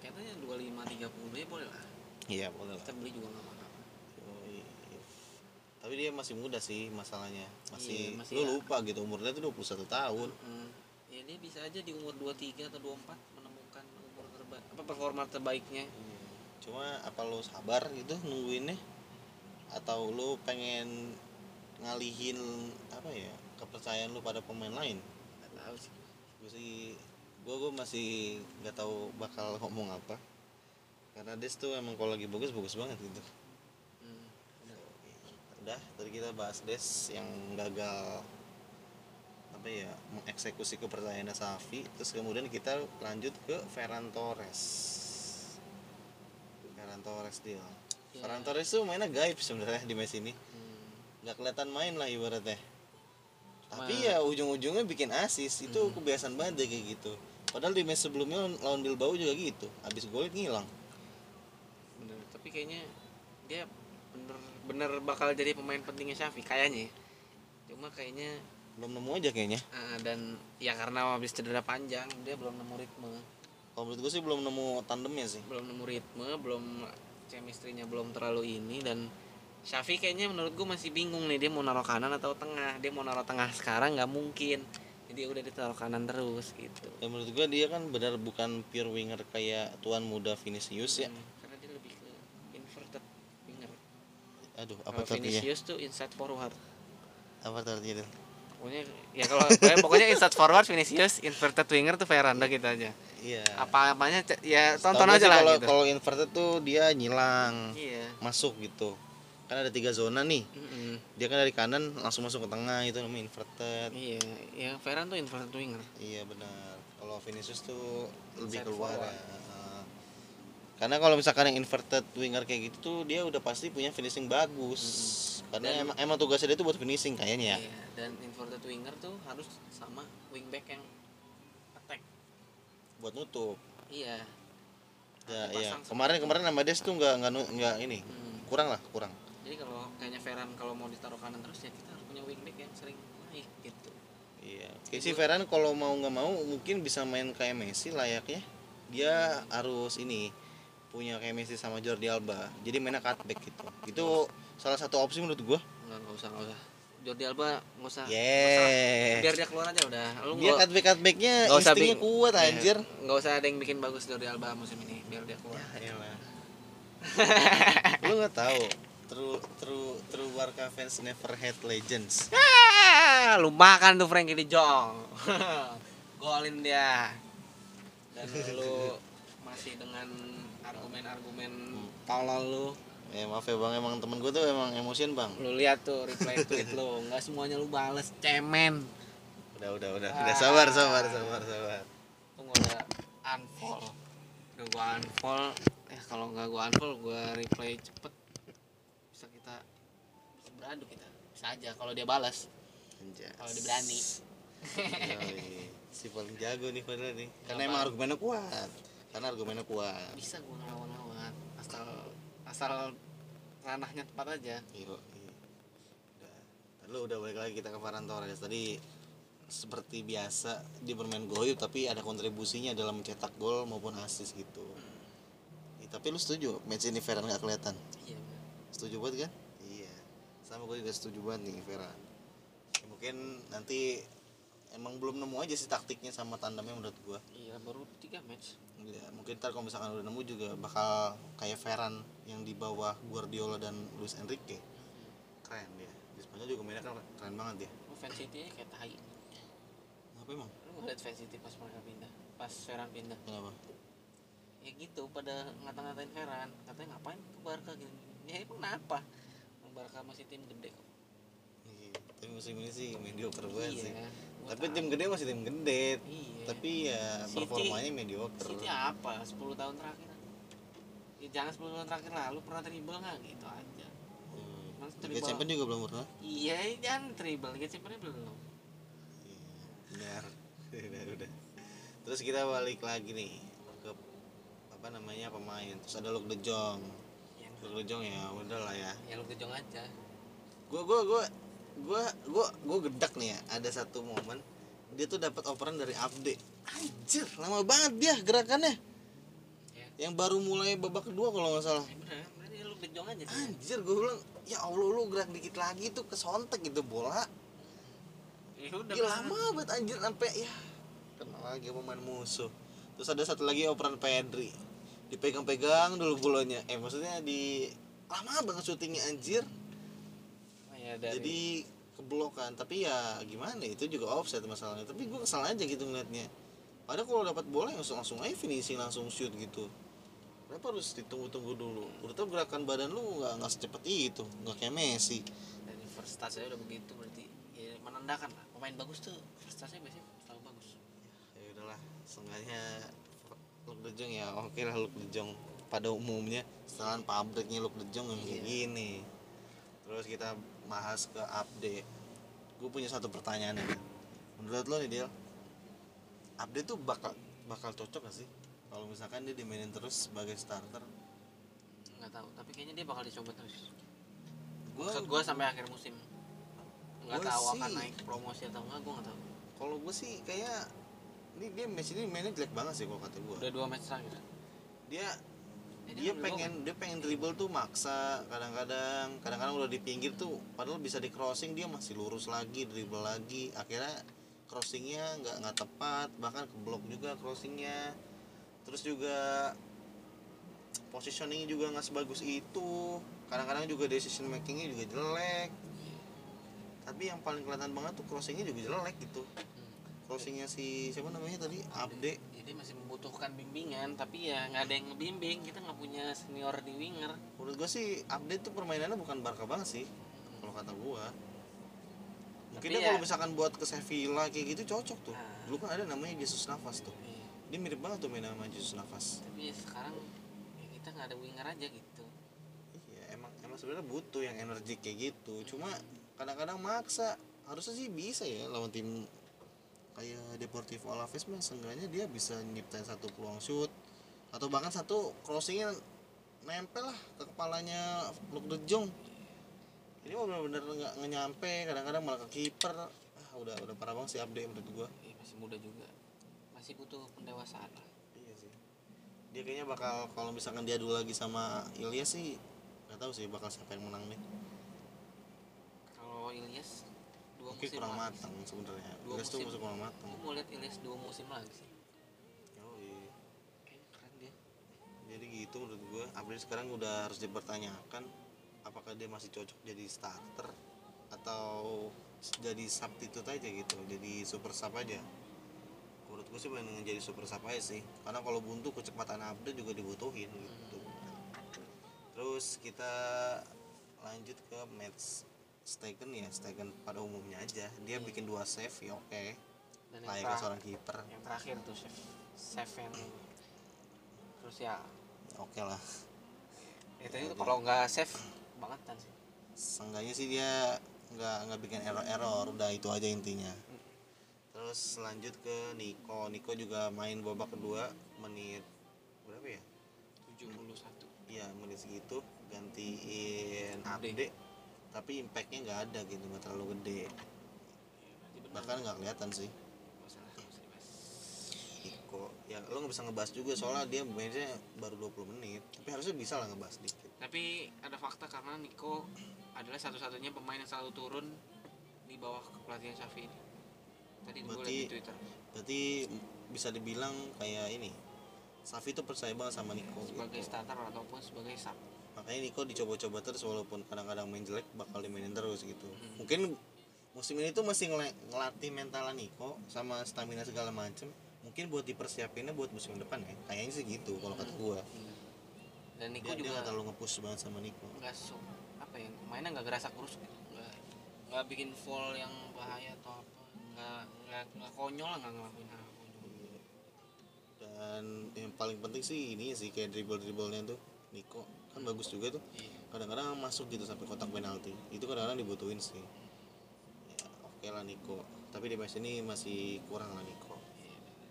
katanya 25 30 ya boleh lah. Iya boleh lah. kita beli juga nggak apa-apa. Tapi dia masih muda sih masalahnya. Masih, Iya, masih lu ya. lupa gitu umurnya tuh 21 tahun. Hmm. ya dia bisa aja di umur 23 atau 24 menemukan umur terbaik apa performa terbaiknya. Cuma apa lu sabar gitu nungguinnya? Atau lu pengen ngalihin apa ya kepercayaan lu pada pemain lain? Nggak tahu sih. Gue sih gue gue masih nggak tahu bakal ngomong apa. Karena Des tuh emang kalau lagi bagus bagus banget gitu. Hmm. udah tadi kita bahas Des yang gagal apa ya mengeksekusi kepercayaannya Safi. Terus kemudian kita lanjut ke Ferran Torres. Ferran Torres dia. Ya. Ferran Torres tuh mainnya gaib sebenarnya di match ini. Nggak kelihatan main lah ibaratnya. Tapi ya ujung-ujungnya bikin asis itu kebiasaan banget deh kayak gitu. Padahal di match sebelumnya lawan- Bilbao juga gitu. Habis gol ngilang. Bener. Tapi kayaknya dia bener bener bakal jadi pemain pentingnya Shafi kayaknya ya. cuma kayaknya belum nemu aja kayaknya. Eh, dan ya karena habis cedera panjang dia belum nemu ritme. Kalau menurut gue sih belum nemu tandemnya sih. Belum nemu ritme belum chemistry-nya belum terlalu ini dan Shafi kayaknya menurut gue masih bingung nih dia mau naruh kanan atau tengah. Dia mau naruh tengah sekarang nggak mungkin. Jadi udah ditaruh kanan terus gitu. Dan menurut gue dia kan benar bukan pure winger kayak tuan muda Vinicius ya. Hmm, karena dia lebih ke inverted winger. Aduh apa kalau artinya? Vinicius tuh inside forward. Apa artinya itu pokoknya ya kalau pokoknya, pokoknya inside forward Vinicius inverted winger tuh Ferran udah gitu aja. Iya. Apa apanya ya tonton aja lah kalau gitu. kalau inverted tuh dia nyilang iya. masuk gitu kan ada tiga zona nih Mm-mm. dia kan dari kanan langsung masuk ke tengah itu namanya inverted iya ya Ferran tuh inverted winger Iya benar. Kalau Vinicius tuh lebih keluar forward. ya. Karena kalau misalkan yang inverted winger kayak gitu tuh dia udah pasti punya finishing bagus. Karena Dan- emang emang tugasnya dia tuh buat finishing kayaknya ya. Iya, dan inverted winger tuh harus sama wingback yang attack Buat nutup. iya Ya, iya. sama- Kemarin kemarin nama Des tuh nggak nggak nggak ini. Hmm. Kurang lah, kurang. Jadi kalau kayaknya Ferran kalau mau ditaruh kanan terus ya kita harus punya wingback yang sering naik gitu Iya. Kayak si Ferran kalau mau nggak mau mungkin bisa main kayak Messi layaknya. Dia harus ini punya kayak Messi sama Jordi Alba. Jadi mainnya cutback gitu. Itu salah satu opsi menurut gua. nggak nggak usah nggak usah Jordi Alba nggak usah. Yeah. biar dia keluar aja udah lu Dia cutback cutbacknya instingnya bing- kuat Iya, anjir. nggak usah ada yang bikin bagus Jordi Alba musim ini biar dia keluar Ya. Lu nggak tahu true true true Barca fans never hate legends. Ah, lu makan tuh Frankie De Jong. Golin dia. Dan lu masih dengan argumen-argumen tolol lu. Ya maaf ya bang, emang temen gue tuh emang emosian bang. lu lihat tuh reply tweet lu. Nggak semuanya lu bales cemen. Udah udah udah, udah sabar sabar sabar sabar. tunggu udah unfollow udah gua unfollow eh kalau nggak gua unfollow gua reply cepet beradu kita bisa aja kalau dia balas kalau dia berani Yoi. si paling jago nih padahal nih karena emang argumennya kuat karena argumennya kuat bisa gue ngelawan-lawan asal asal ranahnya tepat aja Iya. iya. Udah. Lalu udah balik lagi kita ke Ferran Torres. Tadi seperti biasa dia bermain goyub tapi ada kontribusinya dalam mencetak gol maupun assist gitu. Ih, tapi lu setuju match ini Ferran gak kelihatan? iya Setuju banget kan? Sama gue juga setuju banget nih Ferran. Ya, mungkin nanti emang belum nemu aja sih taktiknya sama tandemnya menurut gua. iya baru tiga match Ya, mungkin ntar kalau misalkan udah nemu juga bakal kayak Ferran yang di bawah Guardiola dan Luis Enrique. Keren dia. Di Spanyol juga mainnya kan keren banget dia. lu fan City nya kayak tai Apa emang? lu ngeliat fan City pas mereka pindah pas Ferran pindah Kenapa? ya gitu pada ngata-ngatain Ferran katanya ngapain ke Barca gitu ya emang kenapa Barca masih tim gede kok Iya, tapi musim ini sih mediocre banget sih. iya gua Tapi tahu. tim gede masih tim gede. iya Tapi ya City- performanya mediocre. City apa 10 tahun terakhir ya, jangan 10 tahun terakhir lah lu pernah dribble nggak gitu aja Hmm. Liga. Champions juga belum pernah. iya jangan dribble Liga Champions belum Iya, benar. udah, udah. Terus kita balik lagi nih ke apa namanya pemain. Terus ada Luke De Jong. Ya, Luke De Jong ya udah lah ya. ya lu aja. Gue gue gue gue gue gue gedak nih ya ada satu momen dia tuh dapat operan dari update anjir lama banget dia gerakannya. Ya. Yang baru mulai babak kedua kalau nggak salah. Ya bener lu aja sih. Anjir gue bilang ya allah lu gerak dikit lagi tuh kesontek gitu bola. Ya udah Gila, lama banget anjir sampai ya kenal lagi pemain musuh. Terus ada satu lagi operan Pedri dipegang-pegang dulu bolanya eh maksudnya di lama banget syutingnya anjir. Oh, ya dari jadi keblokan. Tapi ya gimana? Itu juga offset masalahnya. Tapi gue kesal aja gitu ngeliatnya. Padahal kalau dapat bola ya langsung langsung aja finishing langsung shoot gitu. Kenapa harus ditunggu-tunggu dulu? Tau gerakan badan lu nggak nggak secepat itu. Nggak kayak Messi. Dari first touch aja udah begitu berarti ya menandakan lah. Pemain bagus tuh first touch biasanya selalu bagus. Ya udahlah seenggaknya Luke De Jong ya oke lah Luke De Jong pada umumnya setelah pabriknya Luke De Jong yang kayak Iya. gini. Terus kita bahas ke update. Gue punya satu pertanyaan nih menurut lo nih Del update tuh bakal bakal cocok gak sih? Kalau misalkan dia dimainin terus sebagai starter? Nggak tahu tapi kayaknya dia bakal dicoba terus. Gue maksud gue sampai akhir musim. Nggak Gua tahu akan sih- naik promosi atau enggak gue nggak tahu. Kalau gue sih kayak ini dia match ini mainnya jelek banget sih kalau kata gue udah dua match terakhir dia Eh, dia ngambil pengen dia pengen dribble tuh maksa kadang-kadang kadang-kadang udah di pinggir tuh padahal bisa di crossing dia masih lurus lagi dribble lagi akhirnya crossingnya nggak nggak tepat bahkan keblok juga crossingnya. Terus juga positioning juga nggak sebagus itu kadang-kadang juga decision makingnya juga jelek. Tapi yang paling kelihatan banget tuh crossingnya juga jelek gitu. Crossingnya si siapa namanya tadi? Abde. jadi masih membutuhkan bimbingan tapi ya nggak ada yang ngebimbing. Kita nggak punya senior di winger. Menurut gue sih update tuh permainannya bukan Barca banget sih kalau kata gua. Mungkin Tapi dia ya- kalau misalkan buat ke Sevilla kayak gitu cocok tuh. Nah. dulu kan ada namanya Jesus Navas tuh. Iya. dia mirip banget tuh main sama Jesus Navas. Tapi ya sekarang ya kita nggak ada winger aja gitu. Iya emang emang sebenarnya butuh yang energik kayak gitu. Cuma kadang-kadang maksa. Harusnya sih bisa ya lawan tim kayak Deportivo Alaves mah seenggaknya dia bisa nyiptain satu peluang shoot atau bahkan satu crossingnya nempel lah ke kepalanya Luke De Jong. Ini mah bener-bener nggak nyampe kadang-kadang malah ke kiper. Ah udah udah parah banget sih update menurut gua. Ya, masih muda juga. Masih butuh pendewasaan lah. Iya sih. Dia kayaknya bakal kalau misalkan diadu lagi sama Ilyas sih nggak tahu sih bakal siapa yang menang nih. Kalau Ilyas dua mungkin musim kurang matang sebenarnya. Ilyas tuh musim. masih kurang matang Aku mau lihat Ilyas dua musim lagi sih. Oh iya kayaknya keren dia. Jadi gitu menurut gua. Update sekarang udah harus dipertanyakan apakah dia masih cocok jadi starter atau jadi substitute aja gitu jadi super sub aja. Menurut gue sih pengen jadi super sub aja sih. Karena kalau buntu kecepatan update juga dibutuhin gitu. Terus kita lanjut ke match Stegen ya Stegen pada umumnya aja. Dia bikin dua save ya oke. Dan yang, layaknya seorang kiper. yang terakhir tuh chef chef yang krusial oke lah. Itu itu kalau nggak save bangetan sih. Seenggaknya sih dia nggak nggak bikin error error udah itu aja intinya. Terus lanjut ke Niko Niko juga main babak kedua menit berapa ya? 71 Iya menit segitu. Gantiin update tapi impactnya nggak ada gitu nggak terlalu gede. Bahkan nggak kelihatan sih. Niko ya lo nggak bisa ngebahas juga soalnya dia mainnya baru 20 menit. Tapi harusnya bisa lah ngebahas dikit. Tapi ada fakta karena Niko adalah satu-satunya pemain yang selalu turun di bawah kepelatihan Xavi ini. Tadi gue di Twitter. berarti bisa dibilang kayak ini Safi tuh percaya banget sama Niko sebagai gitu. starter ataupun sebagai sub makanya Niko dicoba-coba terus walaupun kadang-kadang main jelek bakal dimainin terus gitu. Hmm. mungkin musim ini tuh masih ngela- ngelatih mental Niko sama stamina segala macem. Mungkin buat dipersiapinnya buat musim depan ya. Kayaknya sih gitu kalau kata gua. Dan Niko dia, dia juga nggak terlalu nge-push banget sama Niko. nggak so apa ya mainnya nggak gerasa kurus gitu. Nggak nggak bikin fall yang bahaya atau apa. Nggak nggak nggak konyol nggak ngelakuin hal dan yang paling penting sih ini sih kayak dribble dribblenya tuh Niko kan bagus juga tuh. Iya. Kadang-kadang masuk gitu sampai kotak penalti. Itu kadang-kadang dibutuhin sih. Ya oke lah Niko. Tapi di match ini masih kurang lah Niko.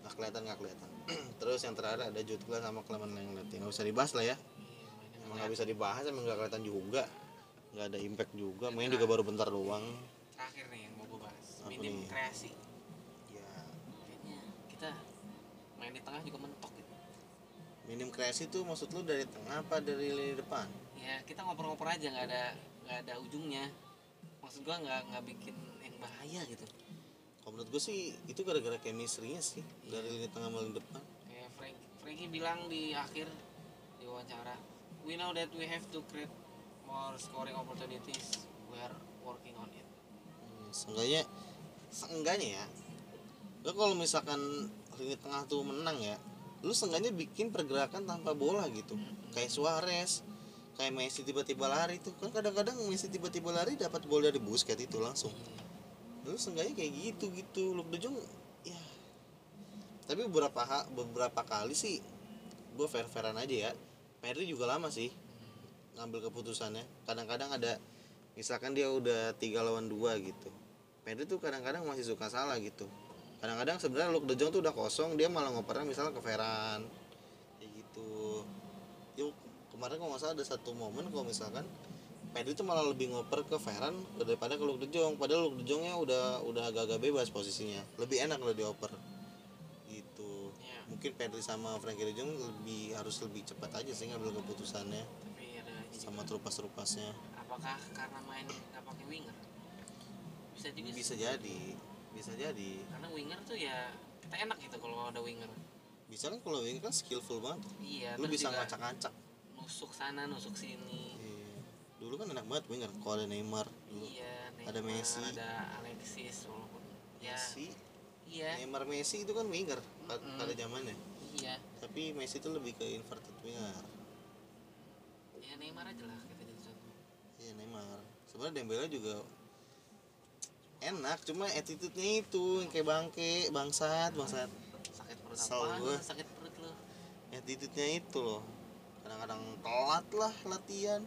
Nggak kelihatan nggak kelihatan. Terus yang terakhir ada Jutgla sama Clement Lenglet nggak bisa dibahas lah ya. Iya emang nggak bisa dibahas emang nggak kelihatan juga. Nggak ada impact juga. Main juga baru bentar doang. Terakhir nih yang mau gue bahas. Apa minim kreasi. Ya kayaknya kita main di tengah juga mentok minim kreasi tuh maksud lu dari tengah apa dari lini depan? Ya kita ngoper-ngoper aja nggak ada nggak ada ujungnya. Maksud gua nggak nggak bikin yang bahaya gitu. Kalau menurut gue sih itu gara-gara chemistry-nya sih dari lini tengah sama lini depan. Kayak Frank Frankie bilang di akhir di wawancara we know that we have to create more scoring opportunities. We are working on it. Hmm, seenggaknya seenggaknya ya lo kalau misalkan lini tengah tuh menang ya lu seenggaknya bikin pergerakan tanpa bola gitu. Kayak Suarez kayak Messi tiba-tiba lari tuh. Kan kadang-kadang Messi tiba-tiba lari dapat gol dari Busquets itu langsung. Lu seenggaknya kayak gitu gitu. De Jong ya. Tapi beberapa ha- beberapa kali sih gue fair fairan aja ya. Pedri juga lama sih ngambil keputusannya. Kadang-kadang ada misalkan dia udah tiga lawan dua gitu. Pedri tuh kadang-kadang masih suka salah gitu kadang-kadang sebenarnya Luke De Jong tuh udah kosong dia malah ngopernya misalnya ke Ferran. Kayak gitu. Yuk kemarin kalau nggak salah ada satu momen kalau misalkan Pedri tuh malah lebih ngoper ke Ferran daripada ke Luke De Jong. Padahal Luke De Jongnya udah udah agak-agak bebas posisinya. Lebih enak kalau dioper. Gitu. Ya mungkin Pedri sama Frankie De Jong lebih harus lebih cepat aja sih ngambil keputusannya. Tapi ada sama juga. trupas-trupasnya apakah karena main nggak pakai winger? Bisa juga sih. bisa jadi bisa jadi karena winger tuh ya kita enak gitu kalau ada winger. Bisa kan kalau wing kan skillful banget. Iya lu bisa ngacak-ngacak. Nusuk sana nusuk sini. Iya. dulu kan enak banget winger kalau ada Neymar dulu. Iya Ada Neymar, Messi. ada Alexis walaupun ya. Messi? Iya. Neymar Messi itu kan winger pa- Mm-mm. pada zamannya. Iya. Tapi Messi itu lebih ke inverted winger. Ya Neymar aja lah kita jadi contoh. Iya Neymar. Sebenarnya Dembele juga enak cuma attitude-nya itu yang kayak bangke bangsat bangsat. Sakit perut lu? sakit perut lu. Attitude-nya itu loh. Kadang-kadang telat lah latihan.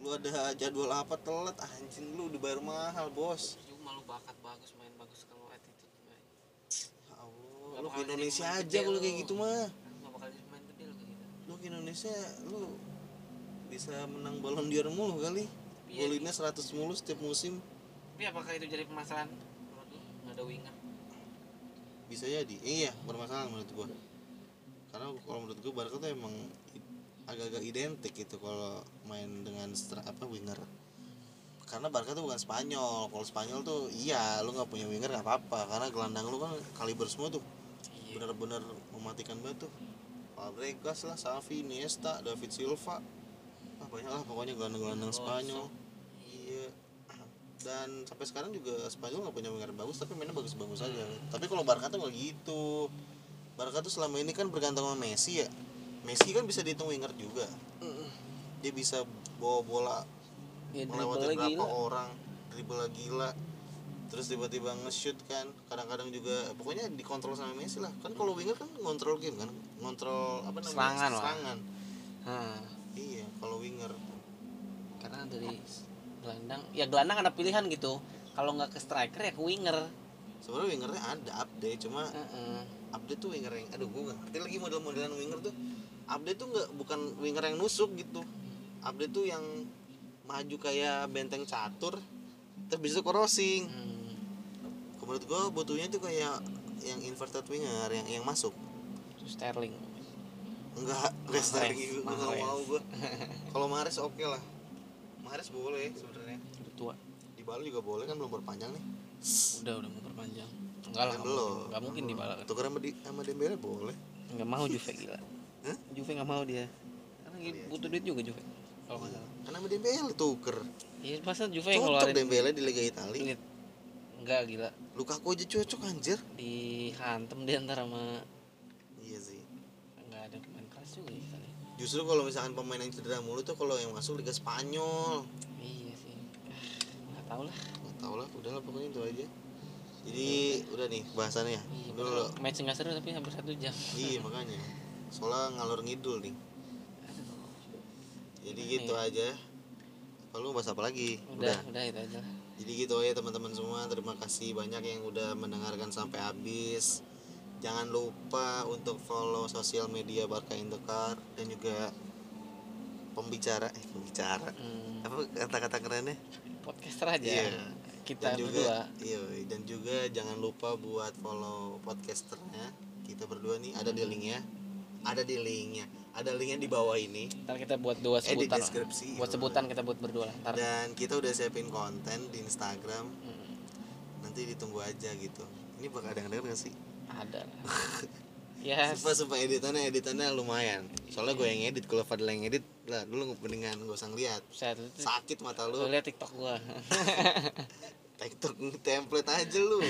Lu ada jadwal apa telat anjing lu dibayar mahal bos. Juga malu bakat bagus main bagus kalau attitude main ya Allah lu ke Indonesia aja kalau lu. kayak gitu mah. Nggak bakal jadi main gede lo kayak gitu. Lu ke Indonesia lu bisa menang Ballon d'Or mulu kali. Iya. golinnya 100 mulu setiap musim tapi apakah itu jadi permasalahan? Menurut lu nggak ada winger bisa jadi. Iya bermasalah menurut gua. Karena kalau menurut gua Barca tuh emang agak-agak identik gitu kalau main dengan apa winger. Karena Barca tuh bukan Spanyol. Kalau Spanyol tuh iya lu nggak punya winger nggak apa-apa. Karena gelandang lu kan kaliber semua tuh iya. benar-benar mematikan banget tuh. Fabregas lah Xavi Iniesta David Silva. Ah, banyak lah pokoknya gelandang-gelandang Alonso. Spanyol dan sampai sekarang juga Spanyol nggak punya winger bagus tapi mainnya bagus-bagus aja. Tapi kalau Barca tuh nggak gitu. Barca tuh selama ini kan bergantung sama Messi ya. Messi kan bisa dihitung winger juga. Dia bisa bawa bola ya melewati berapa orang dribble gila. Terus tiba-tiba nge-shoot kan kadang-kadang juga pokoknya dikontrol sama Messi lah. Kan kalau winger kan ngontrol game kan ngontrol apa namanya? Serangan lah. serangan. Nah, iya kalau winger. Karena dari gelandang ya gelandang ada pilihan gitu. Kalau nggak ke striker ya ke winger. Sebenarnya wingernya ada update cuma Heeh. update tuh winger yang aduh gue ngerti lagi model-modelan winger tuh. Update tuh nggak bukan winger yang nusuk gitu. Update tuh yang maju kayak benteng catur terus bisa crossing. Hmm. menurut gue butuhnya tuh kayak yang inverted winger yang yang masuk. Sterling. Enggak enggak Sterling gue nggak mau gue kalau Mahrez oke lah Mahrez boleh sebenarnya. Udah tua. Di Bali juga boleh kan belum berpanjang nih. Udah udah mau perpanjang. Enggak lah Kan belum mungkin. nggak mungkin di bala tukar sama di sama Dembele boleh. Nggak mau Juve gila. Hah? Juve nggak mau dia. Karena gi- butuh duit juga Juve kalau nggak salah. Kan sama Dembele tuker. Iya masa Juve yang cocok ngeluarin Dembele di Liga Italia. Enggak gila. Lukaku aja cocok anjir. Dihantem dia ntar sama iya sih nggak ada pemain keras juga ya kali justru kalau misalkan pemain yang cedera mulu tuh kalau yang masuk Liga Spanyol. Iya sih. Nggak tahu lah. Nggak tau lah udahlah pokoknya itu aja. Jadi udah. nih bahasannya. Iya udah lo. match nggak seru tapi hampir satu jam. Iya makanya. Soalnya ngalor ngidul nih. Jadi gitu aja. Apa lu bahas apa lagi? Udah udah. itu aja jadi gitu aja teman-teman semua. Terima kasih banyak yang udah mendengarkan sampai habis jangan lupa untuk follow sosial media Barca in the Car dan juga pembicara eh pembicara. Hmm, apa kata-kata kerennya? Podcaster aja. Iya. kita dan juga berdua. iya dan juga jangan lupa buat follow podcasternya. Kita berdua nih ada di linknya. Ada di linknya. Ada linknya di bawah ini. Ntar kita buat dua eh di sebutan. lah. deskripsi. Buat sebutan kita buat berdua lah ntar. Dan kita udah siapin konten di Instagram. Hmm, nanti ditunggu aja gitu. Ini bakal ada yang denger gak sih ada. Ya Sumpah sumpah editannya editannya lumayan. Soalnya gue yang edit Kalau Fadil yang edit lah dulu mendingan ngeliat. Saya tuh Sakit mata lu. Lihat tiktok gua. TikTok template aja lu.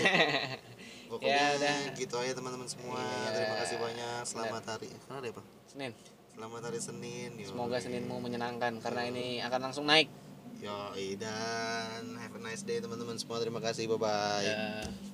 Pokoknya Ya udah. gitu aja teman-teman semua. Iya. Terima kasih banyak. Selamat hari. Karena ada apa? senin. Selamat hari Senin yoi. semoga seninmu menyenangkan karena ini akan langsung naik. Yoi dan have a nice day teman-teman semua. Terima kasih. Bye-bye. Ya